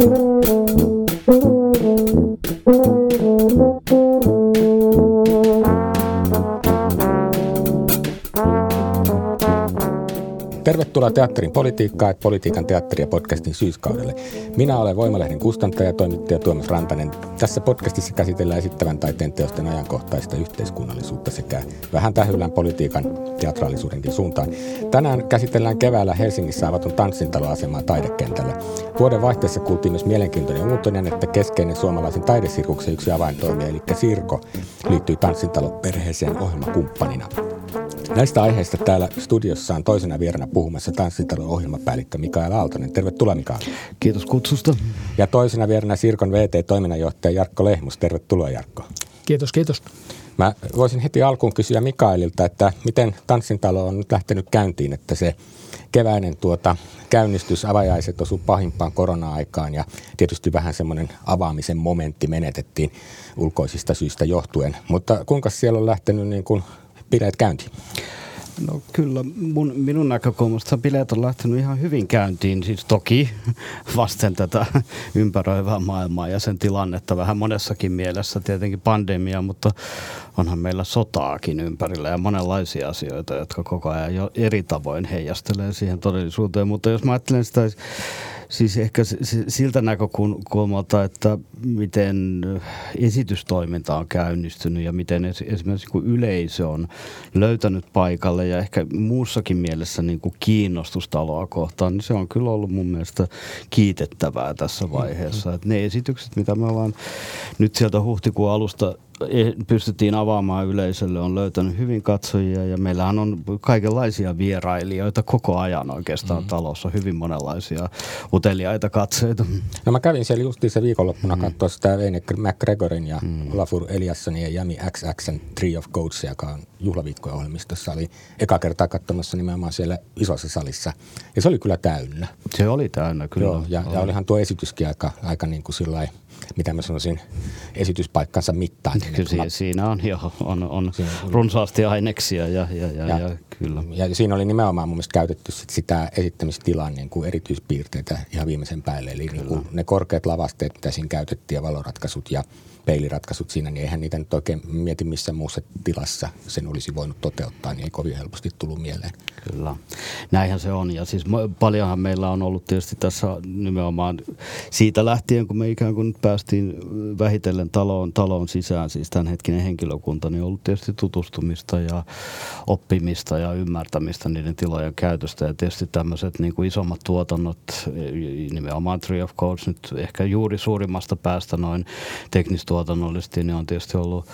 Mm-hmm. Tervetuloa Teatterin politiikkaa, politiikan teatteria podcastin syyskaudelle. Minä olen Voimalehden kustantaja ja toimittaja Tuomas Rantanen. Tässä podcastissa käsitellään esittävän taiteen teosten ajankohtaista yhteiskunnallisuutta sekä vähän tähyllään politiikan teatraalisuudenkin suuntaan. Tänään käsitellään keväällä Helsingissä avatun tanssintaloasemaa taidekentällä. Vuoden vaihteessa kuultiin myös mielenkiintoinen uutinen, että keskeinen suomalaisen taidesirkuksen yksi avaintoimija, eli Sirko, liittyy tanssintaloperheeseen ohjelmakumppanina. Näistä aiheista täällä studiossa on toisena vierana puhumassa tanssitalon ohjelmapäällikkö Mikael Aaltonen. Tervetuloa Mikael. Kiitos kutsusta. Ja toisena vierana Sirkon VT-toiminnanjohtaja Jarkko Lehmus. Tervetuloa Jarkko. Kiitos, kiitos. Mä voisin heti alkuun kysyä Mikaelilta, että miten tanssintalo on nyt lähtenyt käyntiin, että se keväinen tuota, käynnistys, avajaiset osu pahimpaan korona-aikaan ja tietysti vähän semmoinen avaamisen momentti menetettiin ulkoisista syistä johtuen. Mutta kuinka siellä on lähtenyt niin kuin bileet käyntiin? No kyllä, mun, minun näkökulmasta bileet on lähtenyt ihan hyvin käyntiin, siis toki vasten tätä ympäröivää maailmaa ja sen tilannetta vähän monessakin mielessä, tietenkin pandemia, mutta onhan meillä sotaakin ympärillä ja monenlaisia asioita, jotka koko ajan jo eri tavoin heijastelee siihen todellisuuteen, mutta jos mä ajattelen sitä Siis ehkä siltä näkökulmalta, että miten esitystoiminta on käynnistynyt ja miten esimerkiksi kun yleisö on löytänyt paikalle ja ehkä muussakin mielessä niin kuin kiinnostustaloa kohtaan, niin se on kyllä ollut mun mielestä kiitettävää tässä vaiheessa. Mm-hmm. Että ne esitykset, mitä me ollaan nyt sieltä huhtikuun alusta pystyttiin avaamaan yleisölle, on löytänyt hyvin katsojia ja meillähän on kaikenlaisia vierailijoita koko ajan oikeastaan mm. talossa, hyvin monenlaisia uteliaita katseita. No mä kävin siellä justiin se viikonloppuna mm. katsoa sitä Veine McGregorin ja mm. Lafur Eliassonin ja Jami XXn Tree of Goats, joka on juhlaviikkojen ohjelmistossa. Oli eka kertaa katsomassa nimenomaan siellä isossa salissa ja se oli kyllä täynnä. Se oli täynnä, kyllä. Joo, ja, oli. ja olihan tuo esityskin aika, aika niin kuin sillä mitä mä sanoisin, esityspaikkansa mittaan. Niin kyllä mä... siinä on jo on, on siinä, runsaasti aineksia ja, ja, ja, ja, ja, kyllä. Ja siinä oli nimenomaan mun mielestä käytetty sit sitä esittämistilan niin kuin erityispiirteitä ihan viimeisen päälle. Eli niin kuin ne korkeat lavasteet, mitä siinä käytettiin ja valoratkaisut ja peiliratkaisut siinä, niin eihän niitä nyt oikein mieti missä muussa tilassa sen olisi voinut toteuttaa, niin ei kovin helposti tullut mieleen. Kyllä, näinhän se on. Ja siis paljonhan meillä on ollut tietysti tässä nimenomaan siitä lähtien, kun me ikään kuin päästiin vähitellen taloon, taloon sisään, siis tämänhetkinen henkilökunta, niin on ollut tietysti tutustumista ja oppimista ja ymmärtämistä niiden tilojen käytöstä. Ja tietysti tämmöiset niin kuin isommat tuotannot, nimenomaan Tree of Codes nyt ehkä juuri suurimmasta päästä noin teknistuotannollisesti, niin on tietysti ollut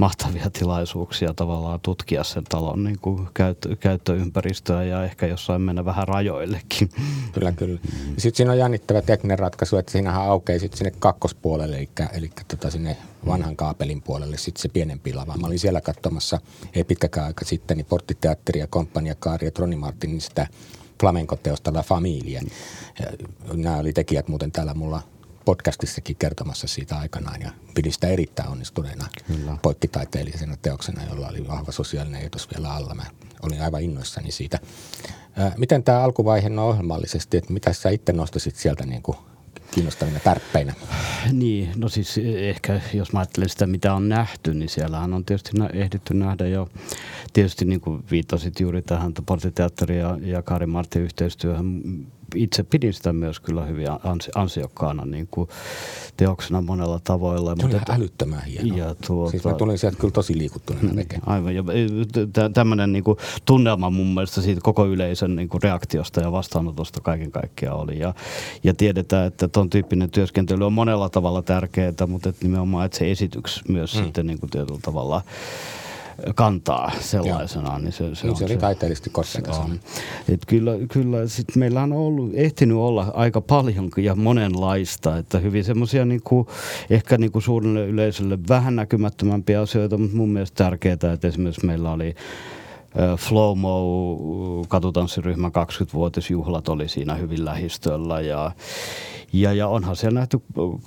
mahtavia tilaisuuksia tavallaan tutkia sen talon niin kuin käyttö, käyttöympäristöä ja ehkä jossain mennä vähän rajoillekin. Kyllä, kyllä. Sitten siinä on jännittävä tekninen ratkaisu, että siinähän aukeaa sitten sinne kakkospuolelle, eli, eli tota sinne vanhan kaapelin puolelle sitten se pienempi lava. Mä olin siellä katsomassa ei pitkäkään aika sitten niin Porttiteatteri ja komppania Kaari ja Troni Martinin sitä flamenco-teosta La Familia. Nämä oli tekijät muuten täällä mulla podcastissakin kertomassa siitä aikanaan ja pidin sitä erittäin onnistuneena Kyllä. poikkitaiteellisena teoksena, jolla oli vahva sosiaalinen etos vielä alla. Mä olin aivan innoissani siitä. Miten tämä alkuvaihe on ohjelmallisesti, että mitä sä itse nostasit sieltä niin kuin kiinnostavina tärppeinä? Niin, no siis ehkä jos mä ajattelen sitä, mitä on nähty, niin siellähän on tietysti ehditty nähdä jo, tietysti niin kuin viittasit juuri tähän Portiteatterin ja, ja Kari Martin yhteistyöhön, itse pidin sitä myös kyllä hyvin ansi, ansiokkaana niin kuin teoksena monella tavoilla. Se mutta oli että, älyttömän hieno. Ja tuota, siis mä tulin sieltä kyllä tosi liikuttuneena mm, tekemään. Aivan, ja tämmöinen niin kuin tunnelma mun mielestä siitä koko yleisön niin kuin reaktiosta ja vastaanotosta kaiken kaikkiaan oli. Ja, ja tiedetään, että ton tyyppinen työskentely on monella tavalla tärkeää, mutta että nimenomaan, että se esityks myös mm. sitten niin kuin tietyllä tavalla kantaa sellaisenaan. Niin se, se, niin se oli taiteellisesti koskekas. kyllä, kyllä sit meillä on ollut, ehtinyt olla aika paljon ja monenlaista, että hyvin semmoisia niin ehkä niin kuin suurelle yleisölle vähän näkymättömämpiä asioita, mutta mun mielestä tärkeää, että esimerkiksi meillä oli Flowmo katutanssiryhmän 20-vuotisjuhlat oli siinä hyvin lähistöllä ja, ja, ja onhan siellä nähty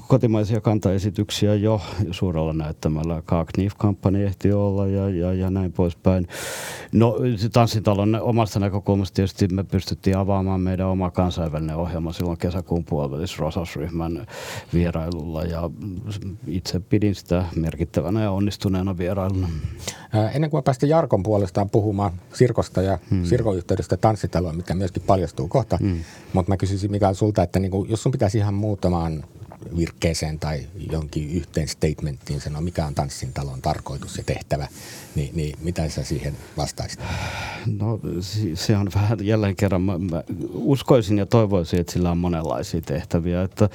kotimaisia kantaesityksiä jo suurella näyttämällä. Kaakniif-kampanja ehti olla ja, ja, ja näin poispäin. No Tanssitalon omasta näkökulmasta tietysti me pystyttiin avaamaan meidän oma kansainvälinen ohjelma silloin kesäkuun puolivälissä Rosas-ryhmän vierailulla ja itse pidin sitä merkittävänä ja onnistuneena vierailuna. Ennen kuin päästä Jarkon puolestaan puhumaan Sirkosta ja hmm. Sirkon yhteydestä Tanssitaloon, mikä myöskin paljastuu kohta, hmm. mutta mä kysyisin Mikael sulta, että niin kuin, jos sun pitäisi ihan muutamaan virkkeeseen tai jonkin yhteen statementtiin sanoa, mikä on tanssin talon tarkoitus ja tehtävä, niin, niin mitä sä siihen vastaisit? No se on vähän jälleen kerran, mä, mä uskoisin ja toivoisin, että sillä on monenlaisia tehtäviä. Että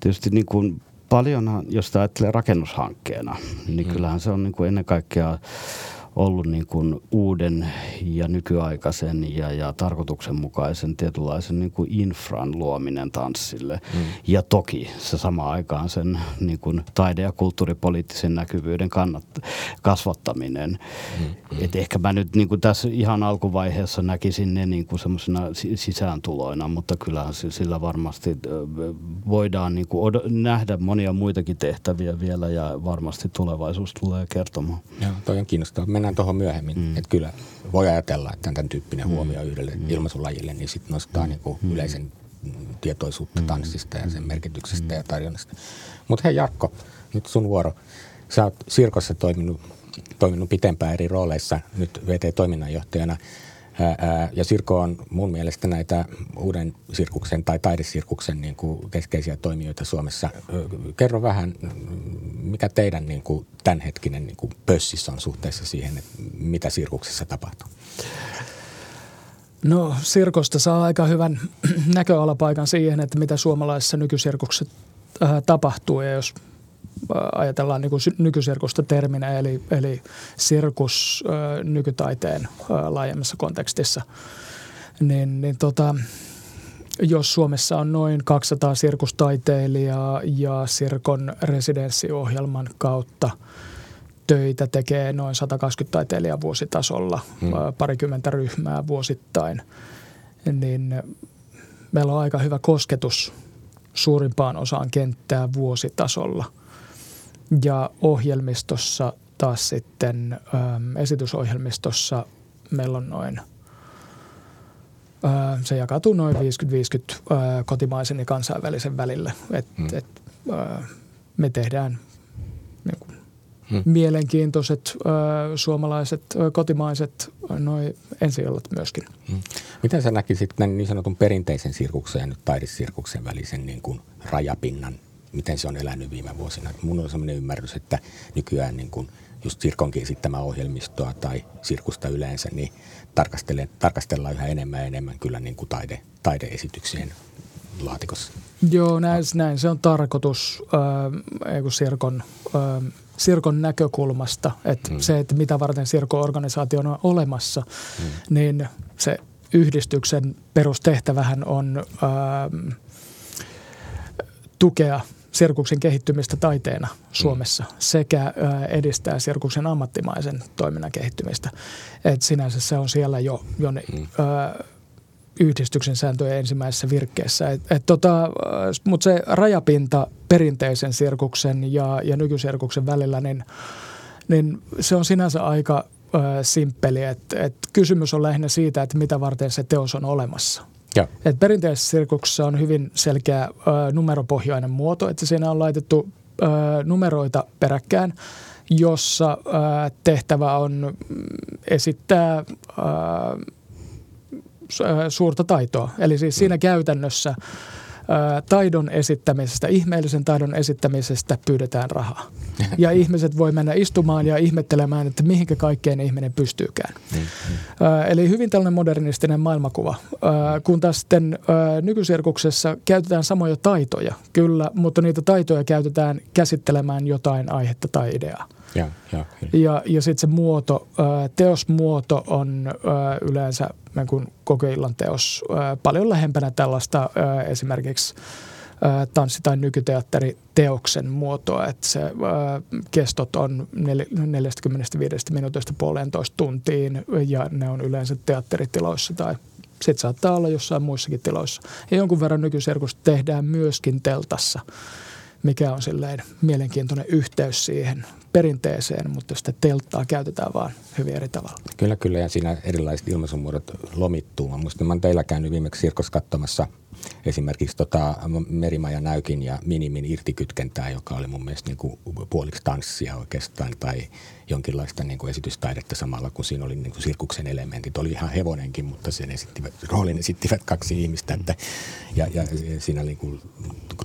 tietysti niin kuin paljon, jos ajattelee rakennushankkeena, niin mm. kyllähän se on niin kuin ennen kaikkea ollut niin kuin uuden ja nykyaikaisen ja, ja tarkoituksenmukaisen tietynlaisen niin kuin infran luominen tanssille. Mm. Ja toki se sama aikaan sen niin kuin taide- ja kulttuuripoliittisen näkyvyyden kannat, kasvattaminen. Mm. Mm. Et ehkä mä nyt niin kuin tässä ihan alkuvaiheessa näkisin ne niin kuin semmoisena sisääntuloina, mutta kyllähän sillä varmasti voidaan niin kuin od- nähdä monia muitakin tehtäviä vielä ja varmasti tulevaisuus tulee kertomaan. Joo, toi on kiinnostavaa mennään tuohon myöhemmin. Mm. Että kyllä voi ajatella, että tämän tyyppinen mm. huomio yhdelle mm. ilmaisulajille, niin sitten nostaa mm. niin mm. yleisen tietoisuutta mm. tanssista ja sen mm. merkityksestä mm. ja tarjonnasta. Mutta hei Jarkko, nyt sun vuoro. Sä oot Sirkossa toiminut, toiminut pitempään eri rooleissa, nyt VT-toiminnanjohtajana – ja Sirko on mun mielestä näitä uuden sirkuksen tai taidesirkuksen niin kuin keskeisiä toimijoita Suomessa. Kerro vähän, mikä teidän niin kuin tämänhetkinen niin kuin pössissä on suhteessa siihen, että mitä sirkuksessa tapahtuu? No Sirkosta saa aika hyvän näköalapaikan siihen, että mitä suomalaisessa nykysirkuksessa tapahtuu ja jos ajatellaan niin kuin nykysirkusta terminä, eli, eli sirkus nykytaiteen laajemmassa kontekstissa, niin, niin tota, jos Suomessa on noin 200 sirkustaiteilijaa ja Sirkon residenssiohjelman kautta töitä tekee noin 120 taiteilijaa vuositasolla, hmm. parikymmentä ryhmää vuosittain, niin meillä on aika hyvä kosketus suurimpaan osaan kenttää vuositasolla – ja ohjelmistossa taas sitten äm, esitysohjelmistossa meillä on noin, ää, se jakautuu noin 50-50 ää, kotimaisen ja kansainvälisen välillä. Et, hmm. et, ää, me tehdään niin kuin, hmm. mielenkiintoiset ää, suomalaiset, ää, kotimaiset noin ensi myöskin. Hmm. Miten sä näkisit tämän niin sanotun perinteisen sirkuksen ja nyt taidesirkuksen välisen niin kuin rajapinnan miten se on elänyt viime vuosina. Mun on sellainen ymmärrys, että nykyään niin kuin just Sirkonkin esittämää ohjelmistoa tai sirkusta yleensä, niin tarkastellaan yhä enemmän ja enemmän kyllä niin kuin taide, taideesityksien laatikossa. Joo, näin, näin se on tarkoitus äh, Sirkon, äh, Sirkon näkökulmasta, että hmm. se, että mitä varten Sirko-organisaatio on olemassa, hmm. niin se yhdistyksen perustehtävähän on äh, tukea sirkuksen kehittymistä taiteena Suomessa mm. sekä edistää sirkuksen ammattimaisen toiminnan kehittymistä. Et sinänsä se on siellä jo, jo ne, mm. ö, yhdistyksen sääntöjen ensimmäisessä virkkeessä. Et, et tota, Mutta se rajapinta perinteisen sirkuksen ja, ja nykysirkuksen välillä, niin, niin se on sinänsä aika ö, simppeli. Et, et kysymys on lähinnä siitä, että mitä varten se teos on olemassa – ja. Et perinteisessä sirkuksessa on hyvin selkeä ö, numeropohjainen muoto, että siinä on laitettu ö, numeroita peräkkään, jossa ö, tehtävä on esittää ö, suurta taitoa. Eli siis siinä käytännössä – taidon esittämisestä, ihmeellisen taidon esittämisestä pyydetään rahaa. Ja ihmiset voi mennä istumaan ja ihmettelemään, että mihinkä kaikkeen ihminen pystyykään. Mm, mm. Eli hyvin tällainen modernistinen maailmakuva. Kun taas sitten nykysirkuksessa käytetään samoja taitoja, kyllä, mutta niitä taitoja käytetään käsittelemään jotain aihetta tai ideaa. Ja, ja, ja, ja sitten se muoto, teosmuoto on yleensä niin kuin koko illan teos paljon lähempänä tällaista esimerkiksi tanssi- tai nykyteatteriteoksen muotoa, että se kestot on 45 minuutista puolentoista tuntiin ja ne on yleensä teatteritiloissa tai sitten saattaa olla jossain muissakin tiloissa. Ja jonkun verran nykyserkusta tehdään myöskin teltassa, mikä on silleen mielenkiintoinen yhteys siihen perinteeseen, mutta sitä telttaa käytetään vaan hyvin eri tavalla. Kyllä, kyllä, ja siinä erilaiset ilmaisumuodot lomittuu. Mä muistan, mä olen teillä käynyt viimeksi sirkos katsomassa esimerkiksi tota Merimaja Näykin ja Minimin irtikytkentää, joka oli mun mielestä niin kuin puoliksi tanssia oikeastaan tai jonkinlaista niin kuin esitystaidetta samalla, kun siinä oli niin kuin sirkuksen elementit. Oli ihan hevonenkin, mutta sen esittivät, roolin esittivät kaksi ihmistä. Että, ja, ja siinä niin kuin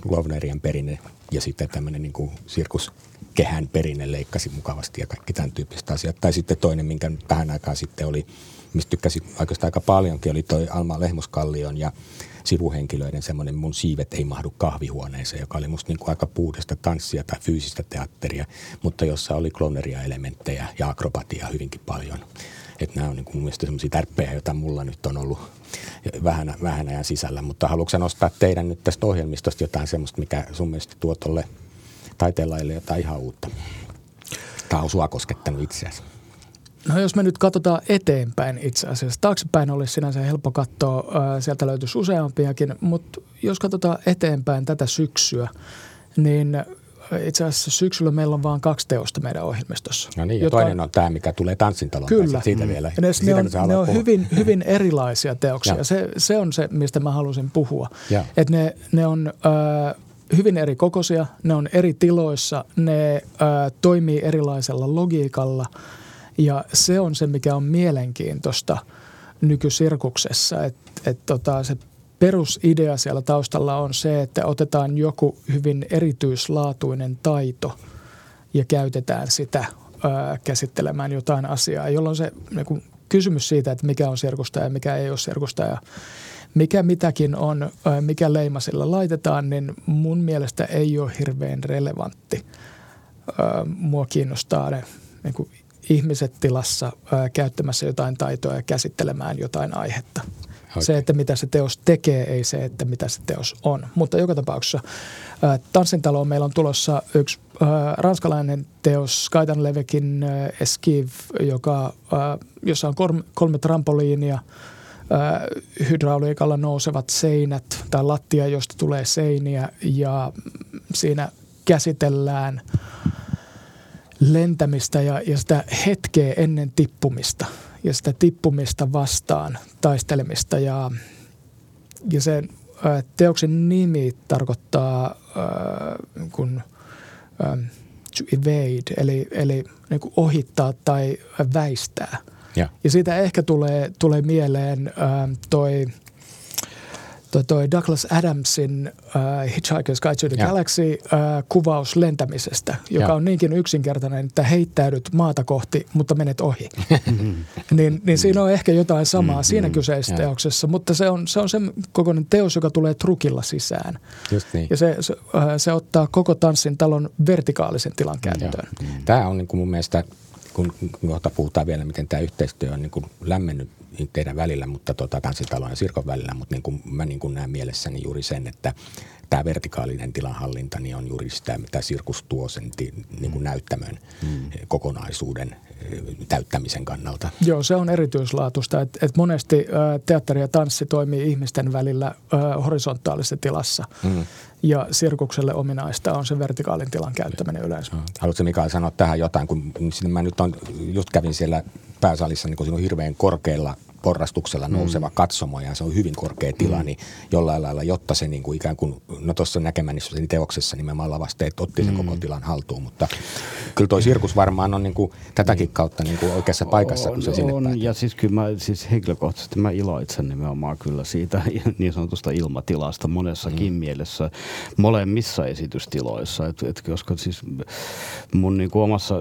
Lovnerian perinne ja sitten tämmöinen niin kuin sirkus kehän perinne leikkasi mukavasti ja kaikki tämän tyyppistä asiat. Tai sitten toinen, minkä tähän aikaan sitten oli, mistä tykkäsin oikeastaan aika paljonkin, oli toi Alma Lehmuskallion ja sivuhenkilöiden semmoinen mun siivet ei mahdu kahvihuoneeseen, joka oli musta niin kuin aika puhdasta tanssia tai fyysistä teatteria, mutta jossa oli kloneria elementtejä ja akrobatia hyvinkin paljon. Että nämä on niin kuin mun mielestä semmoisia tärppejä, joita mulla nyt on ollut vähän, vähän ajan sisällä. Mutta haluatko nostaa teidän nyt tästä ohjelmistosta jotain semmoista, mikä sun mielestä tuo tuolle taiteenlajille jotain ihan uutta? Tämä on sua koskettanut itseäsi. No jos me nyt katsotaan eteenpäin itse asiassa, taaksepäin olisi sinänsä helppo katsoa, sieltä löytyisi useampiakin, mutta jos katsotaan eteenpäin tätä syksyä, niin itse asiassa syksyllä meillä on vain kaksi teosta meidän ohjelmistossa. No niin, ja toinen on tämä, mikä tulee tanssintaloon. Kyllä. Siitä mm. vielä. Ne, siitä, ne on, ne on hyvin, hyvin erilaisia teoksia. se, se on se, mistä mä halusin puhua. Että ne, ne on äh, hyvin eri kokoisia, ne on eri tiloissa, ne äh, toimii erilaisella logiikalla – ja se on se, mikä on mielenkiintoista nykysirkuksessa, että et tota, se perusidea siellä taustalla on se, että otetaan joku hyvin erityislaatuinen taito ja käytetään sitä ää, käsittelemään jotain asiaa, jolloin se niin kysymys siitä, että mikä on sirkusta ja mikä ei ole sirkusta ja mikä mitäkin on, mikä leima sillä laitetaan, niin mun mielestä ei ole hirveän relevantti. Mua kiinnostaa ne niin kuin ihmiset tilassa käyttämässä jotain taitoa ja käsittelemään jotain aihetta. Okay. Se, että mitä se teos tekee, ei se, että mitä se teos on. Mutta joka tapauksessa Tanssintaloon meillä on tulossa yksi ranskalainen teos, Skaitan Levekin Esquive, joka, jossa on kolme, kolme trampoliinia, hydrauliikalla nousevat seinät tai lattia, josta tulee seiniä ja siinä käsitellään – lentämistä ja, ja sitä hetkeä ennen tippumista ja sitä tippumista vastaan taistelemista. Ja, ja sen ä, teoksen nimi tarkoittaa ä, kun, ä, to evade, eli, eli niin kuin ohittaa tai väistää. Ja, ja siitä ehkä tulee, tulee mieleen ä, toi – toi, toi Douglas Adamsin uh, Hitchhiker's Guide to the ja. Galaxy uh, kuvaus lentämisestä, joka ja. on niinkin yksinkertainen, että heittäydyt maata kohti, mutta menet ohi. niin, niin siinä on ehkä jotain samaa mm, siinä mm, kyseisessä ja. teoksessa, mutta se on, se on se kokoinen teos, joka tulee trukilla sisään. Just niin. Ja se, se, uh, se ottaa koko tanssin talon vertikaalisen tilan käyttöön. Tämä on niin kuin mun mielestä kun kohta puhutaan vielä, miten tämä yhteistyö on niin kuin lämmennyt teidän välillä, mutta tota, tanssitalon ja sirkon välillä, mutta niin kuin mä niin kuin näen mielessäni juuri sen, että tämä vertikaalinen tilanhallinta niin on juuri sitä, mitä sirkus tuo sen niin kuin näyttämön mm. kokonaisuuden eh, täyttämisen kannalta. Joo, se on erityislaatuista, että et monesti ä, teatteri ja tanssi toimii ihmisten välillä ä, horisontaalisessa tilassa. Mm. Ja sirkukselle ominaista on se vertikaalin tilan käyttäminen yleensä. Haluatko Mikael sanoa tähän jotain, kun mä nyt on, just kävin siellä pääsalissa, niin kun siinä on hirveän korkealla porrastuksella mm. nouseva mm. katsomo ja se on hyvin korkea tila, mm. niin jollain lailla, jotta se niin kuin ikään kuin, no tuossa näkemänissä teoksessa nimenomaan lavasteet otti sen mm. koko tilan haltuun, mutta kyllä toi sirkus varmaan on niin kuin tätäkin kautta niin kuin oikeassa paikassa, on, kun se sinne on, päätyy. Ja siis kyllä mä, siis henkilökohtaisesti mä iloitsen nimenomaan kyllä siitä niin sanotusta ilmatilasta monessakin mm. mielessä, molemmissa esitystiloissa, että et, koska siis mun niin kuin omassa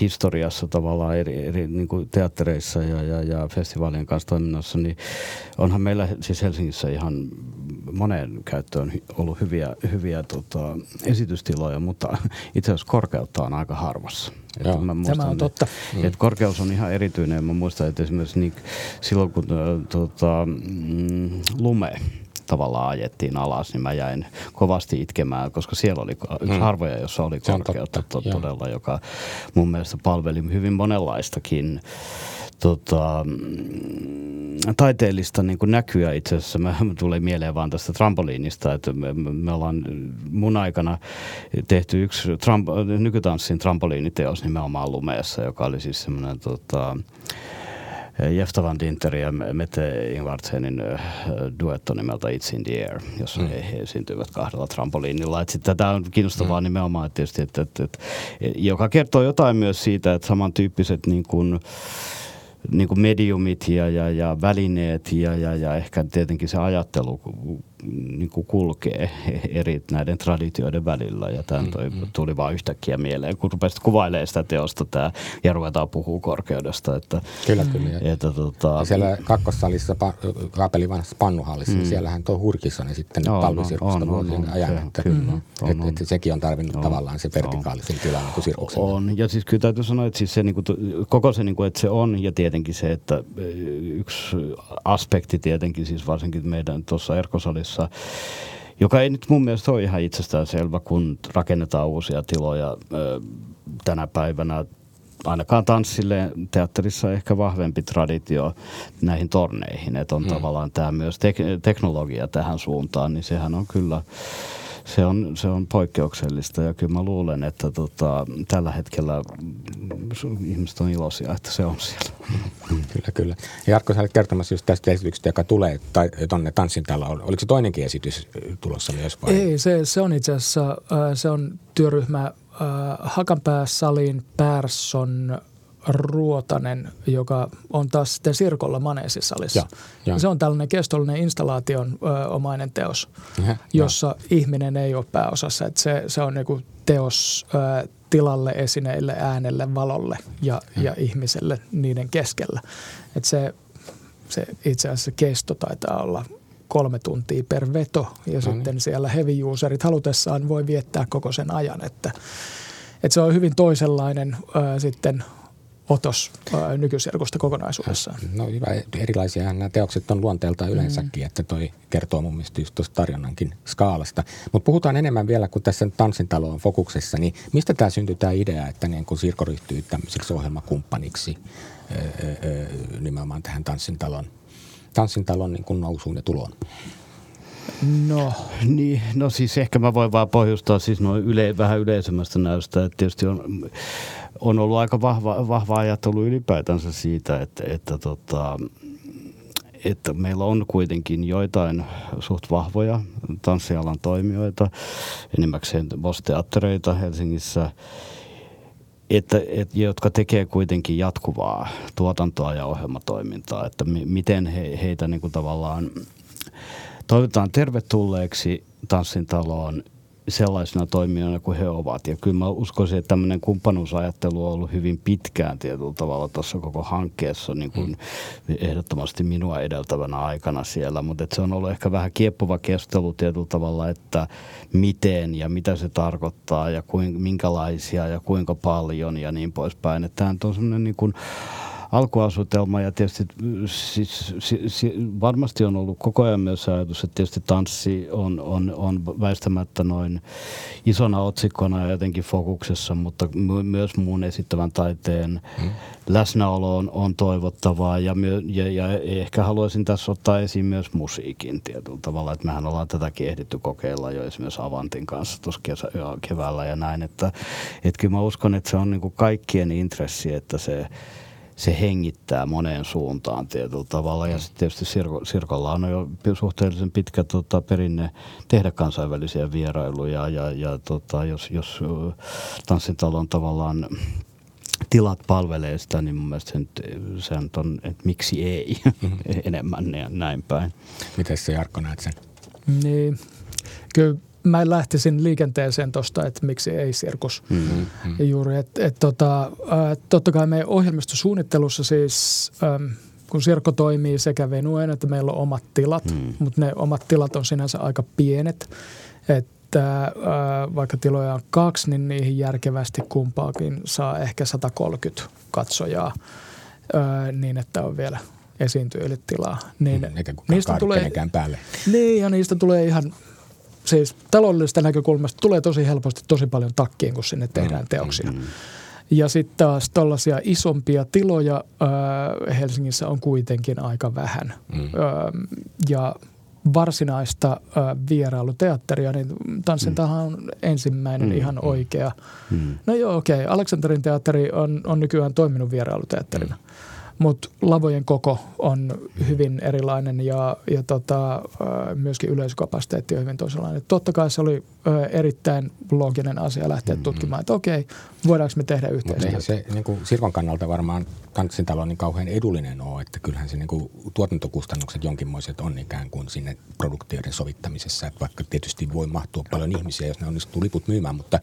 historiassa tavallaan eri, eri niin kuin teattereissa ja, ja, ja festivaalien kanssa toiminnassa, niin onhan meillä siis Helsingissä ihan moneen käyttöön ollut hyviä, hyviä tota, esitystiloja, mutta itse asiassa korkeutta on aika harvassa. Joo. Mä muistan, Tämä on totta. Että, että korkeus on ihan erityinen. Mä muistan, että esimerkiksi niin, silloin kun tota, mm, lume tavallaan ajettiin alas, niin mä jäin kovasti itkemään, koska siellä oli yksi mm. harvoja, jossa oli korkeutta totta, todella, joka mun mielestä palveli hyvin monenlaistakin tota, taiteellista niin kuin näkyä itse asiassa. Mä, tulee mieleen vaan tästä trampoliinista, että me, me ollaan mun aikana tehty yksi tramp, nykytanssin trampoliiniteos nimenomaan Lumeessa, joka oli siis semmoinen tota, Jefta van Dinter ja Mette Ingvartsenin duetto nimeltä It's in the Air, jossa mm. he, he esiintyivät kahdella trampoliinilla. Et sit tätä on kiinnostavaa mm. nimenomaan, että tietysti, että, että, että, joka kertoo jotain myös siitä, että samantyyppiset niin kuin, niin kuin mediumit ja, ja, ja välineet ja, ja, ja ehkä tietenkin se ajattelu niin kuin kulkee eri näiden traditioiden välillä. Ja tämä mm-hmm. tuli vaan yhtäkkiä mieleen, kun rupesit kuvailemaan sitä teosta tämä, ja ruvetaan puhua korkeudesta. Että, kyllä, kyllä. Että, tota, ja siellä kakkossalissa, Kaapelin vanhassa pannuhallissa, niin mm. niin siellähän tuo Hurkisson sitten pallusirkusta on, vuosien on, ajan. Se, että, kyllä, mm, on, että, on, että sekin on tarvinnut on, tavallaan se vertikaalisen tilan niin sirkuksen. On, ja siis kyllä täytyy sanoa, että siis se, niin kuin, koko se, niin kuin, että se on, ja tietenkin se, että yksi aspekti tietenkin, siis varsinkin meidän tuossa Erkosalissa, kanssa, joka ei nyt mun mielestä ole ihan itsestäänselvä, kun rakennetaan uusia tiloja ö, tänä päivänä. Ainakaan tanssille teatterissa ehkä vahvempi traditio näihin torneihin, että on hmm. tavallaan tämä myös tek- teknologia tähän suuntaan, niin sehän on kyllä se on, se on poikkeuksellista ja kyllä mä luulen, että tota, tällä hetkellä ihmiset on iloisia, että se on siellä. Kyllä, kyllä. Ja Jarkko, sä olet kertomassa just tästä esityksestä, joka tulee tai, tuonne Tanssin täällä. Oliko se toinenkin esitys tulossa myös vai? Ei, se, se on itse asiassa, se on työryhmä Hakanpää, Salin, Persson, Ruotanen, joka on taas sitten Sirkolla Maneesisalissa. Ja, ja. Se on tällainen kestollinen installaation ö, omainen teos, ja, jossa ja. ihminen ei ole pääosassa. Että se, se on niinku teos ö, tilalle, esineille, äänelle, valolle ja, ja. ja ihmiselle niiden keskellä. Että se, se itse asiassa kesto taitaa olla kolme tuntia per veto ja no sitten niin. siellä heavy userit halutessaan voi viettää koko sen ajan, että, että se on hyvin toisenlainen ö, sitten – otos nykysirkusta kokonaisuudessaan? No hyvä, erilaisia nämä teokset on luonteeltaan yleensäkin, mm. että toi kertoo mun mielestä just tuosta tarjonnankin skaalasta. Mutta puhutaan enemmän vielä, kun tässä Tanssintalo on fokuksessa, niin mistä tämä syntyy tämä idea, että niin kun Sirko ryhtyy tämmöiseksi ohjelmakumppaniksi öö, nimenomaan tähän Tanssintalon, Tanssintalon niin kuin nousuun ja tuloon? No. Niin, no siis ehkä mä voin vaan pohjustaa siis noin yle, vähän yleisemmästä näystä, että tietysti on on ollut aika vahva, vahva ajattelu ylipäätänsä siitä, että, että, tota, että meillä on kuitenkin joitain suht vahvoja tanssialan toimijoita, enimmäkseen boss-teattereita Helsingissä, että, että, jotka tekee kuitenkin jatkuvaa tuotantoa ja ohjelmatoimintaa, että miten he, heitä niin kuin tavallaan toivotaan tervetulleeksi tanssintaloon – sellaisina toimijoina kuin he ovat. Ja kyllä mä uskoisin, että tämmöinen kumppanuusajattelu on ollut hyvin pitkään tietyllä tavalla tuossa koko hankkeessa niin kuin mm. ehdottomasti minua edeltävänä aikana siellä. Mutta se on ollut ehkä vähän kieppova keskustelu tietyllä tavalla, että miten ja mitä se tarkoittaa ja kuin, minkälaisia ja kuinka paljon ja niin poispäin. Että tämä on semmoinen niin kuin alkuasutelma ja tietysti siis, siis, varmasti on ollut koko ajan myös ajatus, että tietysti tanssi on, on, on väistämättä noin isona otsikkona ja jotenkin fokuksessa, mutta myös muun esittävän taiteen hmm. läsnäolo on, on toivottavaa ja, myö, ja, ja ehkä haluaisin tässä ottaa esiin myös musiikin tietyllä tavalla, että mehän ollaan tätäkin ehditty kokeilla jo esimerkiksi Avantin kanssa tuossa kesä, keväällä ja näin, että, että kyllä mä uskon, että se on niin kuin kaikkien intressi, että se se hengittää moneen suuntaan tietyllä tavalla. Ja sitten tietysti Sirko, Sirkolla on jo suhteellisen pitkä tota, perinne tehdä kansainvälisiä vierailuja. Ja, ja tota, jos, jos tanssitalon tavallaan tilat palvelee sitä, niin mun mielestä se, se on, että miksi ei mm-hmm. enemmän ja näin päin. Miten se Jarkko näet sen? Niin, kyllä mä lähtisin liikenteeseen tuosta, että miksi ei sirkus. Mm-hmm. Ja juuri, että et, tota, totta kai meidän ohjelmistosuunnittelussa siis kun Sirkko toimii sekä venuen että meillä on omat tilat, mm. mutta ne omat tilat on sinänsä aika pienet. Että äh, vaikka tiloja on kaksi, niin niihin järkevästi kumpaakin saa ehkä 130 katsojaa äh, niin, että on vielä esiintyjille tilaa. Niin mm, eikä niistä tulee, päälle. Niin, ja niistä tulee ihan siis taloudellisesta näkökulmasta tulee tosi helposti tosi paljon takkiin, kun sinne tehdään mm, teoksia. Mm, mm. Ja sitten taas tällaisia isompia tiloja äh, Helsingissä on kuitenkin aika vähän. Mm. Äh, ja varsinaista äh, vierailuteatteria, niin Tanssintahan on ensimmäinen mm. ihan oikea. Mm. No joo, okei. Okay. Aleksanterin teatteri on, on nykyään toiminut vierailuteatterina. Mm mutta lavojen koko on hyvin erilainen ja, ja tota, myöskin yleisökapasiteetti on hyvin toisenlainen. Totta kai se oli erittäin looginen asia lähteä mm-hmm. tutkimaan, että okei, voidaanko me tehdä yhteistyötä. Mutta se niin kuin Sirkon kannalta varmaan Kantsintalo niin kauhean edullinen ole, että kyllähän se niin kuin, tuotantokustannukset jonkinmoiset on ikään kuin sinne produktioiden sovittamisessa, että vaikka tietysti voi mahtua paljon ihmisiä, jos ne onnistuu liput myymään, mutta,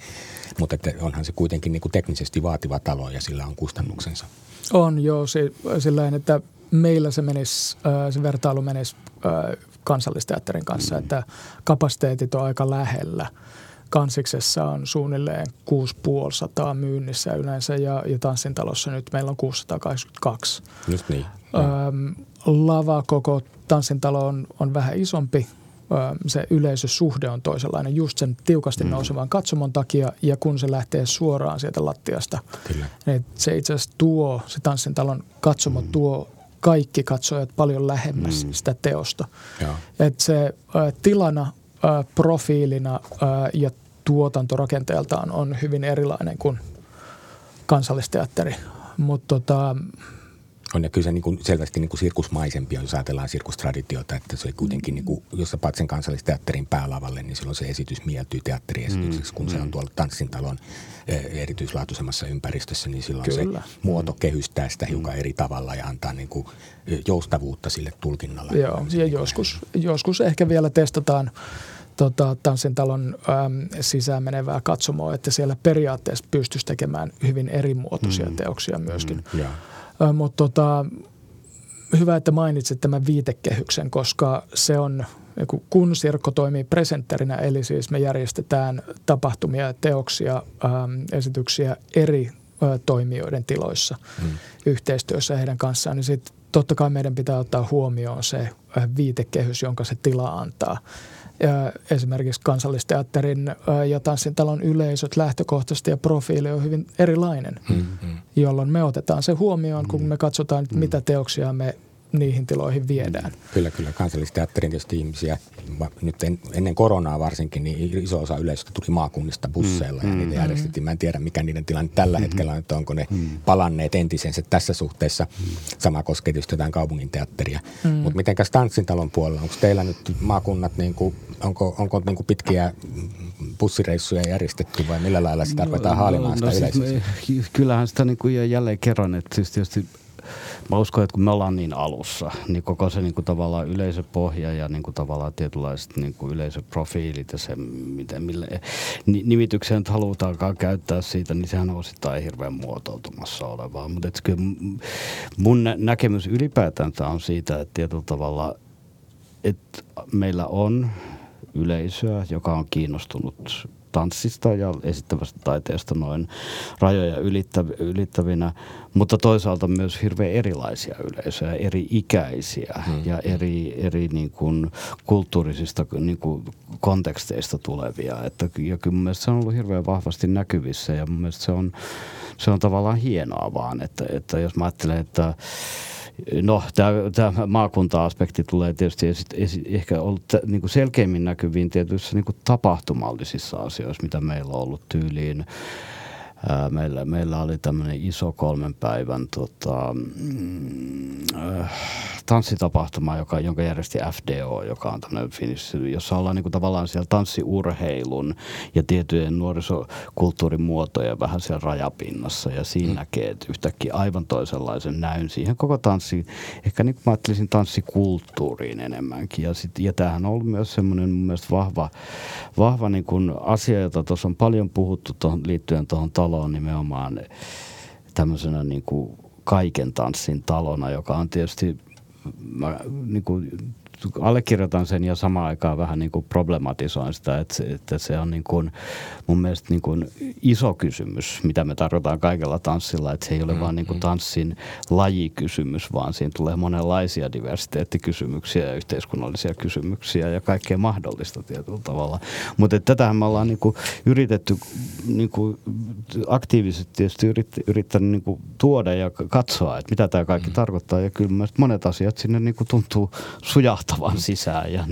mutta että onhan se kuitenkin niin kuin teknisesti vaativa talo ja sillä on kustannuksensa. On joo, sillä että meillä se, menisi, se vertailu menisi kansallisteatterin kanssa, että kapasiteetit on aika lähellä. Kansiksessa on suunnilleen 6500 myynnissä yleensä ja, ja Tanssintalossa nyt meillä on 682. Just niin. Öm, lava koko Tanssintalo on, on vähän isompi – se yleisösuhde on toisenlainen just sen tiukasti mm. nousevan katsomon takia ja kun se lähtee suoraan sieltä lattiasta, Kyllä. niin se itse asiassa tuo, se Tanssintalon katsomo mm. tuo kaikki katsojat paljon lähemmäs mm. sitä teosta. että se äh, tilana, äh, profiilina äh, ja tuotantorakenteeltaan on hyvin erilainen kuin kansallisteatteri. Mutta tota, on ja kyllä se niin kuin selvästi niin kuin sirkusmaisempi, jos ajatellaan sirkustraditiota, että se kuitenkin, niin kuin, jos sä paat sen kansallisteatterin päälavalle, niin silloin se esitys mieltyy teatteriesitykseksi, mm, kun mm. se on tuolla Tanssintalon eh, erityislaatuisemmassa ympäristössä, niin silloin kyllä. se muoto kehystää sitä hiukan mm. eri tavalla ja antaa niin kuin eh, joustavuutta sille tulkinnalle. Joo, ja joskus, joskus ehkä vielä testataan tota, Tanssintalon äm, sisään menevää katsomoa, että siellä periaatteessa pystyisi tekemään hyvin erimuotoisia mm. teoksia myöskin. Mm, yeah. Mutta tota, hyvä, että mainitsit tämän viitekehyksen, koska se on, kun Sirkko toimii presentterinä, eli siis me järjestetään tapahtumia teoksia, esityksiä eri toimijoiden tiloissa hmm. yhteistyössä heidän kanssaan, niin sitten totta kai meidän pitää ottaa huomioon se viitekehys, jonka se tila antaa esimerkiksi kansallisteatterin ja tanssintalon yleisöt lähtökohtaisesti ja profiili on hyvin erilainen, mm-hmm. jolloin me otetaan se huomioon, kun me katsotaan, mm-hmm. mitä teoksia me niihin tiloihin viedään. Kyllä, kyllä. Kansallisteatterin tietysti ihmisiä, nyt en, ennen koronaa varsinkin, niin iso osa yleisöstä tuli maakunnista busseilla mm, ja niitä mm, järjestettiin. Mä en tiedä, mikä niiden tilanne tällä mm, hetkellä on, että onko ne mm. palanneet entisensä tässä suhteessa. Mm. Sama koskee tietysti jotain kaupungin teatteria. Mm. Mutta mitenkäs Tanssintalon puolella, onko teillä nyt maakunnat, niin kuin, onko, onko niin kuin pitkiä bussireissuja järjestetty vai millä lailla sitä ruvetaan no, haalimaan no, sitä no, siis Kyllähän sitä niin kuin jälleen kerran, että siis tietysti mä uskon, että kun me ollaan niin alussa, niin koko se niin kuin tavallaan yleisöpohja ja niin kuin tavallaan tietynlaiset niin kuin yleisöprofiilit ja se, miten, mille nimityksiä nyt halutaankaan käyttää siitä, niin sehän on osittain hirveän muotoutumassa olevaa. Mutta kyllä mun näkemys ylipäätään on siitä, että tietyllä tavalla, että meillä on yleisöä, joka on kiinnostunut tanssista ja esittävästä taiteesta noin rajoja ylittävinä, mutta toisaalta myös hirveän erilaisia yleisöjä, eri ikäisiä hmm. ja eri, eri niin kuin kulttuurisista niin kuin konteksteista tulevia. Että, ja kyllä mun se on ollut hirveän vahvasti näkyvissä ja mun mielestä se on, se on tavallaan hienoa vaan, että, että jos mä ajattelen, että No, tämä maakunta-aspekti tulee tietysti esi, esi, ehkä ollut t, niin kuin selkeimmin näkyviin tietyissä niin kuin tapahtumallisissa asioissa, mitä meillä on ollut tyyliin. Meillä, meillä oli tämmöinen iso kolmen päivän tota, mm, äh, tanssitapahtuma, joka, jonka järjesti FDO, joka on tämmöinen Finnish, jossa ollaan niin kuin tavallaan siellä tanssiurheilun ja tiettyjen nuorisokulttuurin muotoja vähän siellä rajapinnassa. Ja siinä mm. näkee että yhtäkkiä aivan toisenlaisen näyn siihen koko tanssi, ehkä niin kuin mä ajattelisin tanssikulttuuriin enemmänkin. Ja, sit, ja tämähän on ollut myös semmoinen mun mielestä vahva, vahva niin kuin asia, jota tuossa on paljon puhuttu tohon, liittyen tuohon taloon nimenomaan tämmöisenä niin kuin kaiken tanssin talona, joka on tietysti mä, niin kuin, allekirjoitan sen ja samaan aikaan vähän niin kuin problematisoin sitä, että se, että se on niin kuin, mun mielestä niin kuin iso kysymys, mitä me tarkoitaan kaikella tanssilla, että se ei ole mm, vaan niin kuin mm. tanssin lajikysymys, vaan siinä tulee monenlaisia diversiteettikysymyksiä ja yhteiskunnallisia kysymyksiä ja kaikkea mahdollista tietyllä tavalla. Mutta tätähän me ollaan niin kuin yritetty niin kuin aktiivisesti tietysti yrittänyt niin kuin tuoda ja katsoa, että mitä tämä kaikki mm. tarkoittaa ja kyllä monet asiat sinne niin kuin tuntuu sujahtaa mahtavan sisään. Ja...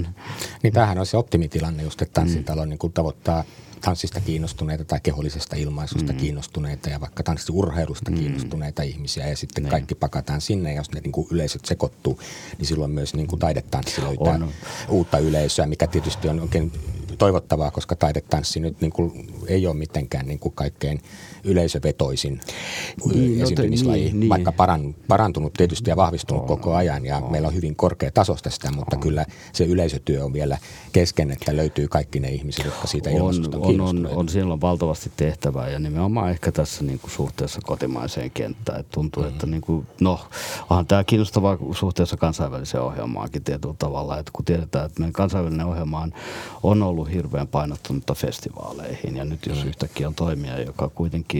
Niin tämähän on se optimitilanne just, että tanssintalo mm. niin tavoittaa tanssista kiinnostuneita tai kehollisesta ilmaisusta mm. kiinnostuneita ja vaikka tanssiurheilusta mm. kiinnostuneita ihmisiä ja sitten niin. kaikki pakataan sinne ja jos ne niin kuin yleisöt sekoittuu, niin silloin myös niin kuin taidetanssi löytää on. uutta yleisöä, mikä tietysti on oikein toivottavaa, koska taidetanssi nyt niin kuin ei ole mitenkään niin kuin kaikkein yleisövetoisin niin, no esiintymislaji, niin, niin. vaikka paran, parantunut tietysti ja vahvistunut on, koko ajan ja on. meillä on hyvin korkea tasosta sitä, mutta on. kyllä se yleisötyö on vielä kesken, että löytyy kaikki ne ihmiset, jotka siitä on, on, on, on, siellä on valtavasti tehtävää ja nimenomaan ehkä tässä niin kuin suhteessa kotimaiseen kenttään. Että tuntuu, mm-hmm. että niin kuin, no, onhan tämä kiinnostavaa suhteessa kansainväliseen ohjelmaankin tietyllä tavalla, että kun tiedetään, että meidän kansainvälinen ohjelma on ollut hirveän painottunutta festivaaleihin ja nyt jos mm. yhtäkkiä on toimija, joka kuitenkin